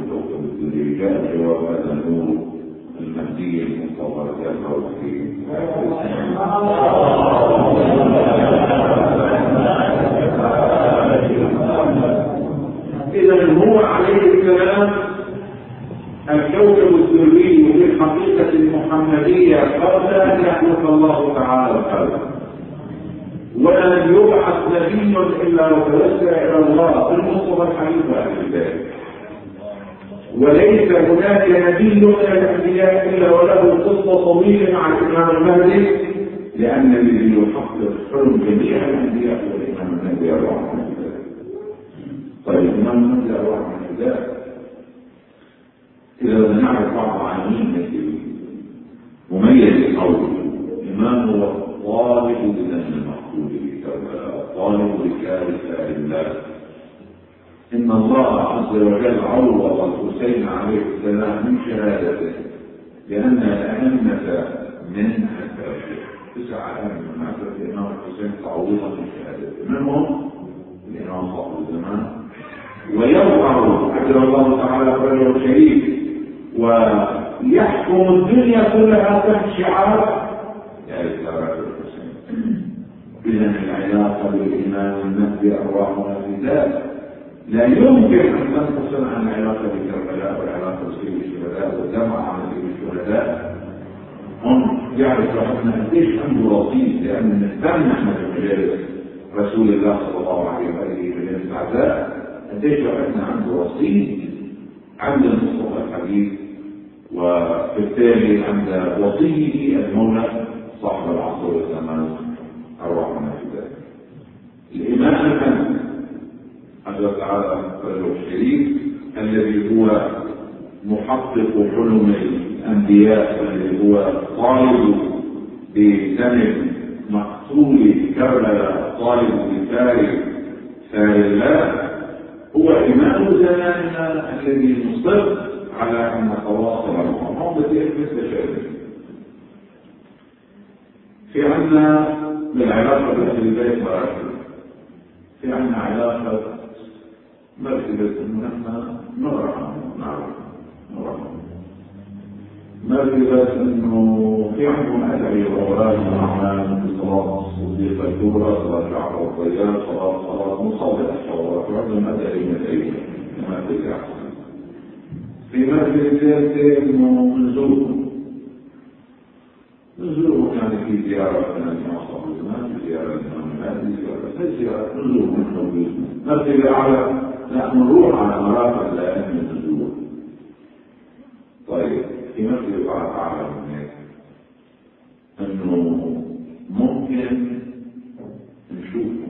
الدري جاء جواب هذا النور المهدي المنتظر جاء إذا هو عليه السلام الكوكب الذري في الحقيقة المحمدية قبل أن يخلق الله تعالى الخلق ولن يبعث نبي إلا وتوسل إلى الله. المصطفى الحديث أهل ذلك وليس هناك نبي من الأنبياء إلا وله قصة طويلة مع الإمام المهدي لأن الذي يحقق حلم جميع الأنبياء هو الإمام المهدي الله طيب الإمام المهدي الله إذا بدنا نعرف عناوين مثل مميز قوله الإمام هو الطالب بدم المقتول في كربلاء طالب لكارثة لله إن الله عز وجل عوض الحسين عليه السلام من شهادته لأن الأئمة من تسع أئمة مات الإمام الحسين تعويضا من شهادته. منهم الإمام صاحب الزمان. ويظهر أجر الله تعالى خير الشريف ويحكم الدنيا كلها تحت شعار. يا الحسين إذا العلاقة بالإمام المهدي أرواحنا في ذلك لا يمكن أن تنفصل عن العلاقة بكربلاء والعلاقة بسير الشهداء والجمع عن سير الشهداء هم يعرف إحنا قديش عنده رصيد لأن نهتم إحنا بمجالس رسول الله صلى الله عليه وآله مجالس العزاء قديش إحنا عنده رصيد عند المصطفى الحبيب وبالتالي عند وصيه المولى صاحب العصر والزمان ارواحنا في ذلك الإمام الحمد حضرة تعالى رجل الشريف الذي هو محقق حلم الأنبياء والذي هو طالب بدم مقتول كربلاء طالب بفارق سار الله هو إمام زماننا الذي مصر على أن مع محمد مثل شيء. في عندنا بالعلاقة بأهل البيت مراحل في عندنا علاقة مرتبة أننا نرى نعرف نرى مرتبة أنه في عندهم أدعية معنا في صلاة الصديقة الكبرى صلاة جعفر الطيار صلاة صلاة مصابة الصلوات وعندهم أدعية مدعية كما تذكر في أنه نزول نزول كان في زيارة صلى الله عليه وسلم زيارة الإمام المهدي زيارة زيارة نزول من مرتبة أعلى نحن نروح على مراتب لا من النزول طيب في مرتبة أعلى من هيك أنه ممكن نشوفه.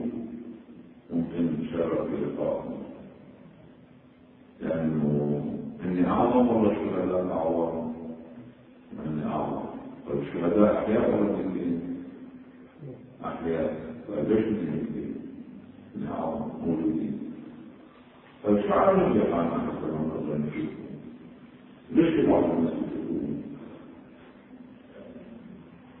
ممكن نتشرف بلقائه لأنه إني أعظم ولا الشهداء أعظم؟ إني أعظم طيب الشهداء أحياء ولا ميتين؟ أحياء طيب ليش ميتين؟ إني أعظم موجودين طيب شو عارف يا خان أحسن من الله نشوفه؟ ليش بعض الناس؟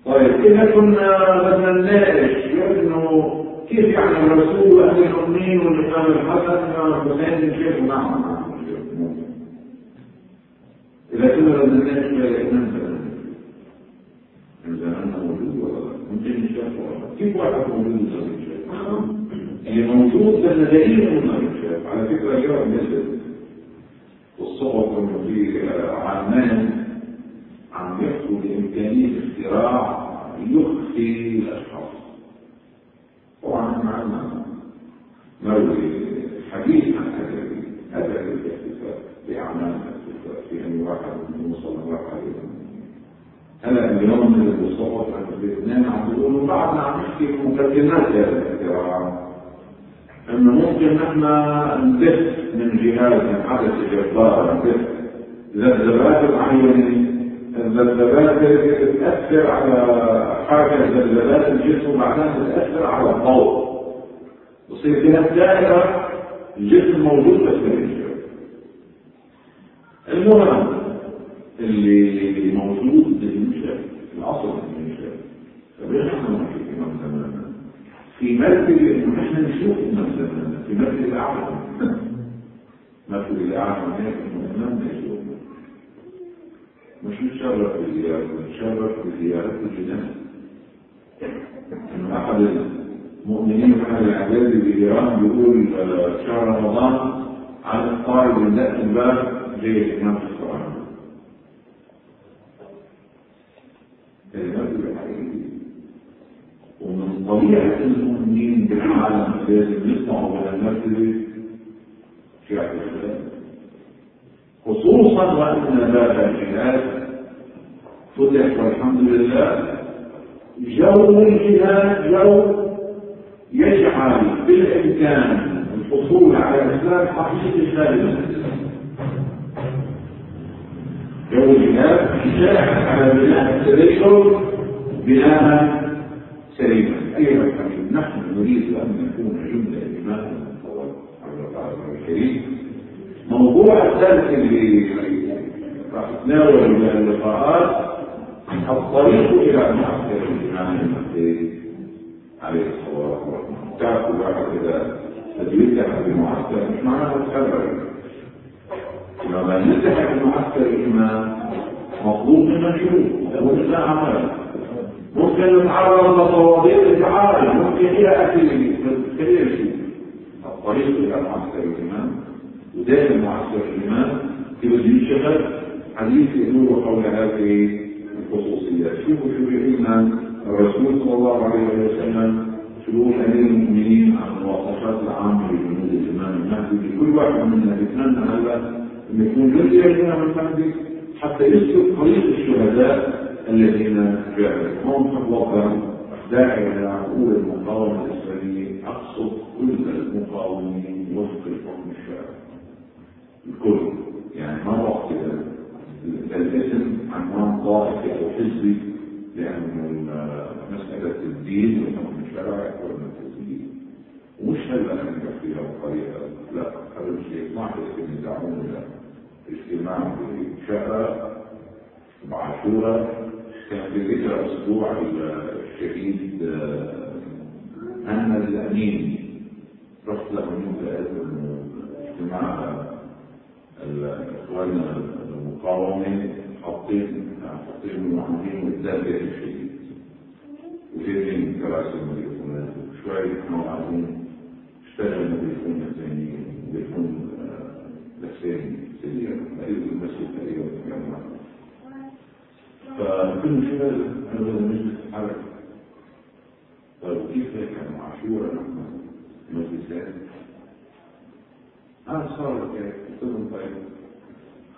طيب إذا كنا بدنا نناقش إنه كيف يعني الرسول وأهل الأمين والإمام الحسن والحسين شيخ نعم بدنا نناقش الإمام من زماننا موجود ولا لا؟ ممكن لا؟ كيف واحد موجود؟ اللي موجود ده دليل انه على فكرة جرى مثل انه في عمان. عم يحكوا بإمكانية اختراع يخفي الأشخاص. طبعا عندنا مروي حديث عن هذا هذا الاحتفال باعمال الاحتفال في ان واحد من صلى هلا اليوم من الصحف عن الاثنين عم بيقولوا بعدنا عم نحكي في مقدمات هذا الاختراع انه ممكن نحن نبث من جهاز من حدث جبار نبث ذبذبات معينه الذبذبات تأثر على حركة ذبذبات الجسم وبعدين تأثر على الضوء. بصير فيها دائرة الجسم موجود بس المهم اللي موجود بالمنشاف العصر بالمنشاف فبين إحنا نحكي في زماننا في مرتبة إنه إحنا نشوف إمام زماننا في مرتبة اعلى مرتبة اعلى من هيك انه امامنا يشوفنا مش نتشرف بزيارته نتشرف بزيارة الجنان. إنه أحد المؤمنين من أهل الأعداد بايران بيقول شهر رمضان على القارب من ذات الباب زي الامام في المرتبة الحقيقية ومن طبيعة المؤمنين بالعالم لازم يسمعوا من المرتبة في اعتقاد خصوصا وأن باب الجهاد فتح والحمد لله جو الجهاد جو يجعل بالإمكان الحصول على إسلام حقيقي سالما جو الجهاد يساعد على بناء التبشر بناء سليما أيها الحبيب نحن نريد أن نكون جملة إماما الكريم. موضوع الثالث اللي راح نتناول اللقاءات الطريق إلى معسكر الإمام المهدي عليه الصلاة والسلام. تعرفوا واحد اذا تتوجه بمعسكر مش معناه تخبر لما نلتحق بمعسكر الامام مطلوب منا شروط لابد من اعمال ممكن نتعرض لصوابيط التعالي ممكن هي اكل كثير شيء الطريق إلى معسكر الامام ودائما معسكر الإمام في وزير شغل حديث يدور حول هذه الخصوصيات شوفوا شو بيقولنا الرسول صلى الله عليه وسلم شروط امير المؤمنين عن المواصفات العامه لجنود الامام المهدي لكل واحد منا يتمنى هذا ان يكون جزء من المهدي حتى يسلك طريق الشهداء الذين جاءوا هم مطلقا داعي إلى عقول المقاومة الاسلاميه أقصد كل المقاومين وفق الحكم الشرعي. الكل يعني ما وقت الاسم عنوان طائفي أو حزبي لأن مسألة الدين والحكم الشرعي الدين ومش هلا ننجح فيها بطريقه لا هذا الشيء ما حيصير يدعون اجتماع في شقه بعاشوره كان في ذكرى أسبوع الشهيد محمد الأمين رحت له يوم اجتماع الإخوان المقاومة حاطين حاطين قدام بيت الشهيد. وجايبين كراسي الميكروفونات وشوية موعدين اشتغل الميكروفون الثاني ميكروفون لسان سريع فكل مشكلة هذا المجلس تحرك طيب كيف كان عاشورا نحن مجلسات أنا صار قلت لهم طيب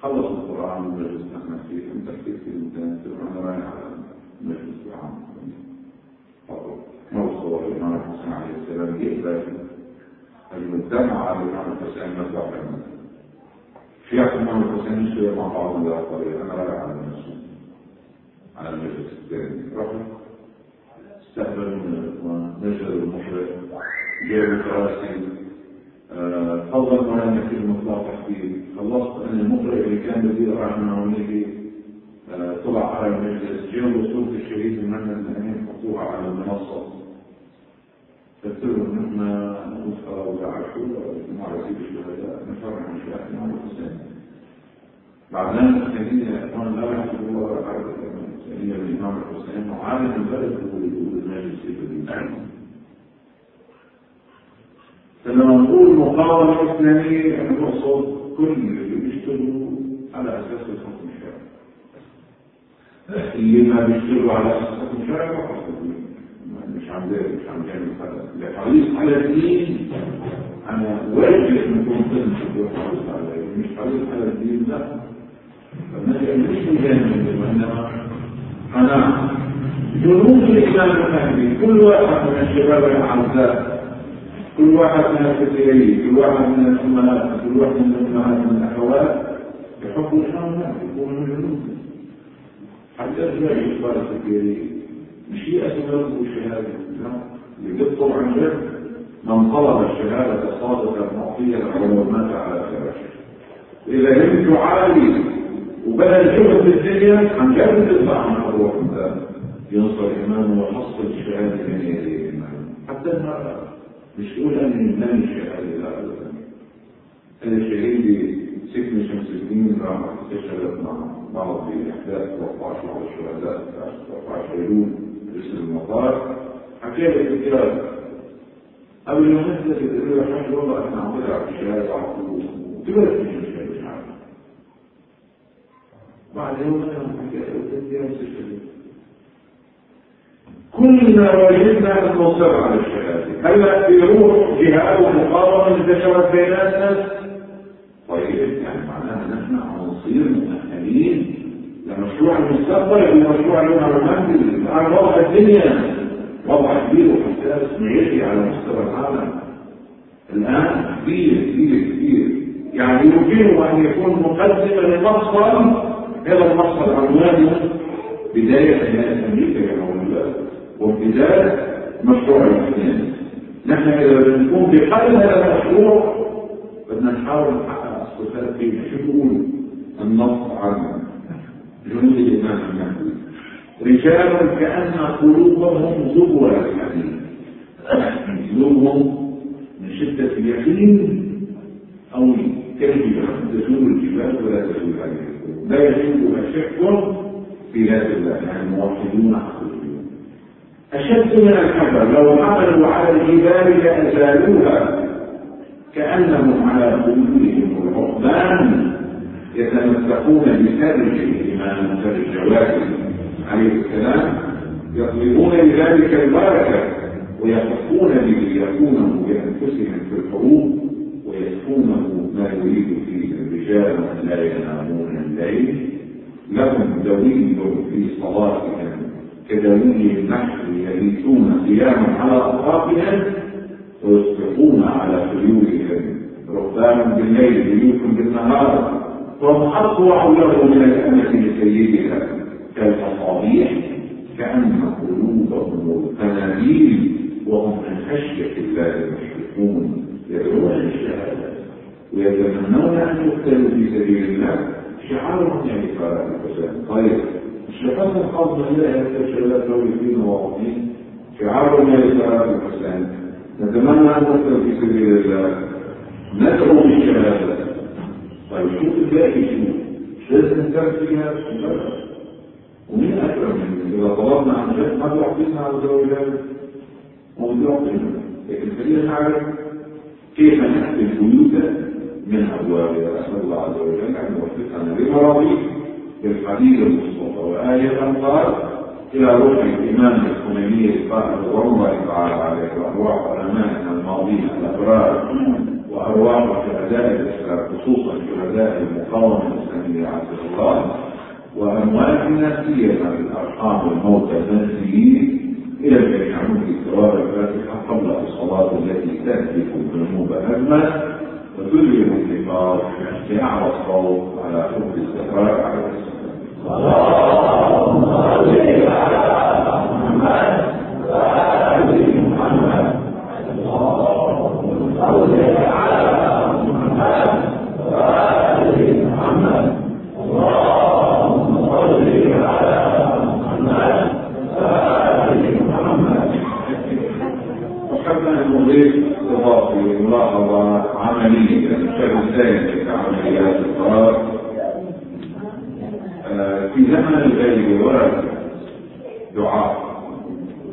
خلص القرآن المجلس نحن فيه انت كيف المكان أنا رايح على المجلس العام موصل الإمام الحسن عليه السلام؟ يقبل المجتمع على الإمام الحسين مذبح شيعة الإمام الحسين يشتغل مع بعض الطريق أنا رايح على المسجد على المجلس الثاني رحنا الإخوان نزلوا المحرق جابوا كراسي فضل معنا في المطلع تحديد خلصت أنا المقرئ اللي كان بدي أقرأ معه ونجي طلع على المجلس. جابوا صورة الشهيد المهند الأمين حطوها على المنصة. لهم نحن وعاشورا مع رسيب الشهداء نفرح من شهادة الإمام الحسين بعدين الحسينية يا إخوان لا يحسب الله حرج الحسينية بالإمام الحسين وعالم البلد هو يقول المجلس الإمام فلما نقول مقاومة إسلامية نقصد كل اللي بيشتغلوا على أساس الحكم الشرعي. اللي ما بيشتغلوا على أساس الحكم الشرعي مش عم مش عم جانب هذا حريص على الدين. أنا واجب نكون قسم حريص على مش حريص على الدين لا. فما مش مجانب وإنما أنا جنود الإسلام المهدي كل واحد من الشباب الأعزاء كل واحد من الفتيين كل واحد من الأمهات. كل واحد من الأمهات من الأخوات. يحب الإسلام يكون من جنود. حتى لا يصبر الفتيين مش هي أسباب الشهادة اللي قد طبعا غير من طلب الشهادة صادقا معطيا ولو مات على فراشه. إذا همت عالي وبدأ الجهد في الدنيا عن جهد تدفع عن الروح ينصر إمامه ويحصل الشهادة من يديه حتى المرأة. مش تقول أنا من الشهادة لا أبدا أنا الشهيد سجن شمس الدين راح استشهدت مع بعض الأحداث 14 الشهداء 14 يوم جسر المطار. لي الكتاب. قبل ما نزل يقول له حاج والله إحنا عم نلعب في الشهاده على طول. وكبرت في الشهاده مش عارف بعد يوم له يا مستشفى كلنا واجبنا ان نصر على الشهاده هلا في جهاد ومقاومة انتشرت بين الناس طيب يعني معناها نحن عناصير مؤهلين لمشروع المستقبل ومشروع اليوم المهدي على وضع الدنيا وضع كبير وحساس معيشي على مستوى العالم. الآن كبير كبير كبير. يعني يمكنه أن يكون مقدما لمقصد هذا المقصد عنوانه بداية حمايه أمريكا يا مولانا وابتداء مشروع الاسلام نحن إذا بنكون بحل هذا المشروع بدنا نحاول نحقق الصفات فيه شو بيقول النص عن جنود الامام المهدي رجال كأن قلوبهم زبر الحديد. قلوبهم من شدة اليقين أو كالجبال تزول الجبال ولا تزول القلوب. لا يزولها شك في ذات الله يعني موحدون أشد من الحجر. لو عملوا على الجبال لأزالوها كأنهم على قلوبهم العقبان. يتمسكون بسرج الإمام سرج جواد عليه السلام يطلبون بذلك البركة ويخفون به يكونه بأنفسهم في الحروب ويخفونه ما يريد فيه الرجال لا ينامون الليل. لهم دوي في صلاتهم كدوي النحل يبيتون قياما على أطرافهم ويصبحون على خيولهم. ركبانا بالليل بيوتهم بالنهار. وهم اطوع له من الأمة لسيدها كالمصابيح كأن قلوبهم القناديل وهم من خشية الله مشركون يدعون للشهادة ويتمنون أن يقتلوا في سبيل الله شعارهم يعني فرق الحسين طيب الشهاده الخاصه لله الشهادات الدين وواضحين شعارهم يعني فرق الحسين نتمنى أن نقتل في سبيل الله. ندعو بالشهاده طيب شوف الباقي شو لازم نكمل فيها ومين اكرم من إذا طلبنا عن شيء ما يعطينا عز وجل هو يعطينا لكن خلينا نعرف كيف نأتي البيوت من أبوابها أسأل الله عز وجل. أن يوفقنا لمراضيه بالحديث المصطفى. وآية قال إلى روح الإمام الخميني القائل والله تعالى عليه وأرواح علمائنا الماضين الأبرار. وأرواح شهداء الإسلام خصوصا شهداء المقاومة الإسلامية عز الله وأمواتنا سيما الأرحام الموتى المنسيين إلى الجميعون في ثواب الفاتحة قبل الصلاة التي تهدف الذنوب أزمة وتدرك النفاق بأعلى الصوت على حب الزكاة على اللهم صل على محمد وآل محمد اللهم صل على محمد وآل محمد اللهم صل على محمد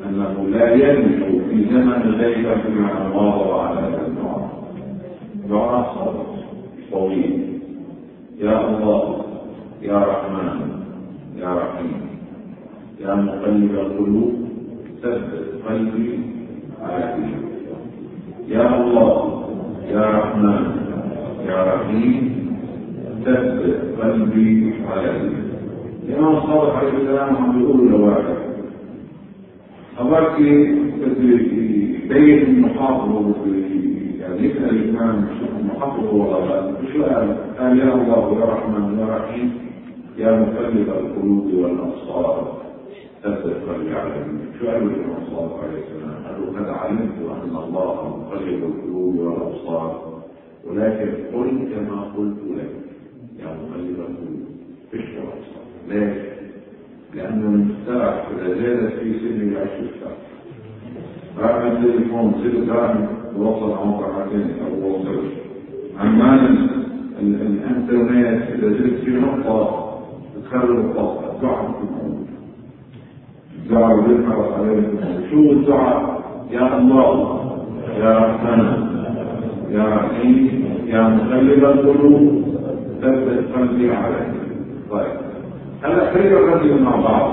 أنه لا ينجو في زمن الغيب بما الله على هذا صادق طويل. يا الله يا رحمن يا رحيم. يا مقلب القلوب ثبت قلبي على يا الله يا رحمن يا رحيم ثبت قلبي على دينك الإمام الصادق عليه السلام عم بيقول له واحد أباكي يبين المحافظ يعني يسأل الإمام شو قال؟ يا الله يا رحمن يا رحيم يا مقلب القلوب والأبصار ثبت قلبي على دينك شو قال الإمام الصادق عليه السلام؟ قال له قد علمت أن الله مقلب القلوب والأبصار ولكن قل كما قلت لك يا مقلب القلوب فيش الأبصار ليش؟ لأن المسترع إذا زادت في سن العشر ساعة رقم التليفون ست ساعات وصل عمر ساعتين أو وصل عمال الإنترنت إذا زدت في نقطة تخرب الطاقة الدعاء في الموت الدعاء بيظهر عليكم شو الدعاء يا الله يا رحمن يا رحيم يا مقلب القلوب ثبت قلبي عليك طيب هلا خلينا نركز مع بعض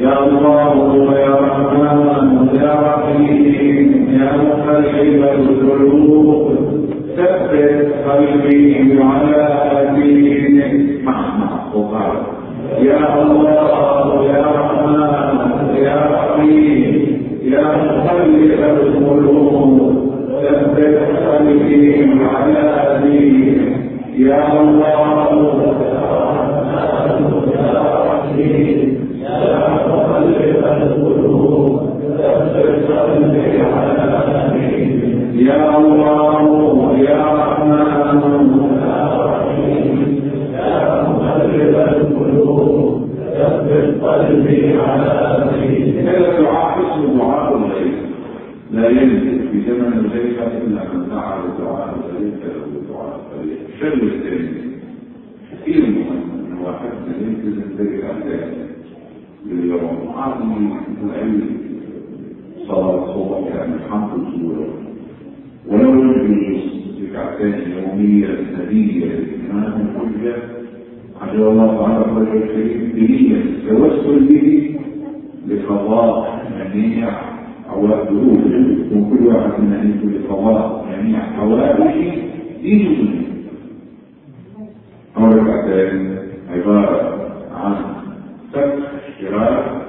يا الله يا رحمن يا رحيم يا مقلب القلوب. ثبت قلبي على دينك. مع وقال يا الله يا رحمن يا رحيم يا مقلب القلوب. ثبت قلبي على دينك. يا الله يا الله يا رحمن قلبي على هذا الدعاء اسمه دعاء الليل لا ينزل في زمن الليل الا من دعا بدعاء الليل له دعاء الليل شر الثاني كثير مهم ان واحدنا يلتزم بالاحداث لليوم. عظيم العلم. صلاة الصبح يعني حمد الصورة ولو يجوز ركعتين يومية نبية للإمام الحجة عجل الله تعالى الرجل التوسل به لقضاء منيع ظروف وكل واحد منا يكون لصواب جميع حوائج دين أول ركعتين عبارة عن فتح الشراء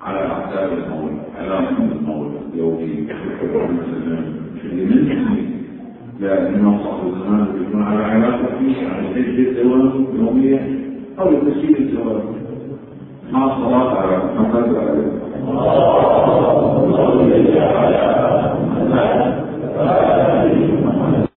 على أعتاب المولى علامة المولى يومي لأنه صاحب الزمان يكون على علاقة فيه على تجد الزواج يومية أو تسجيل الزواج. مع الصلاة على محمد وعلى الله الله الله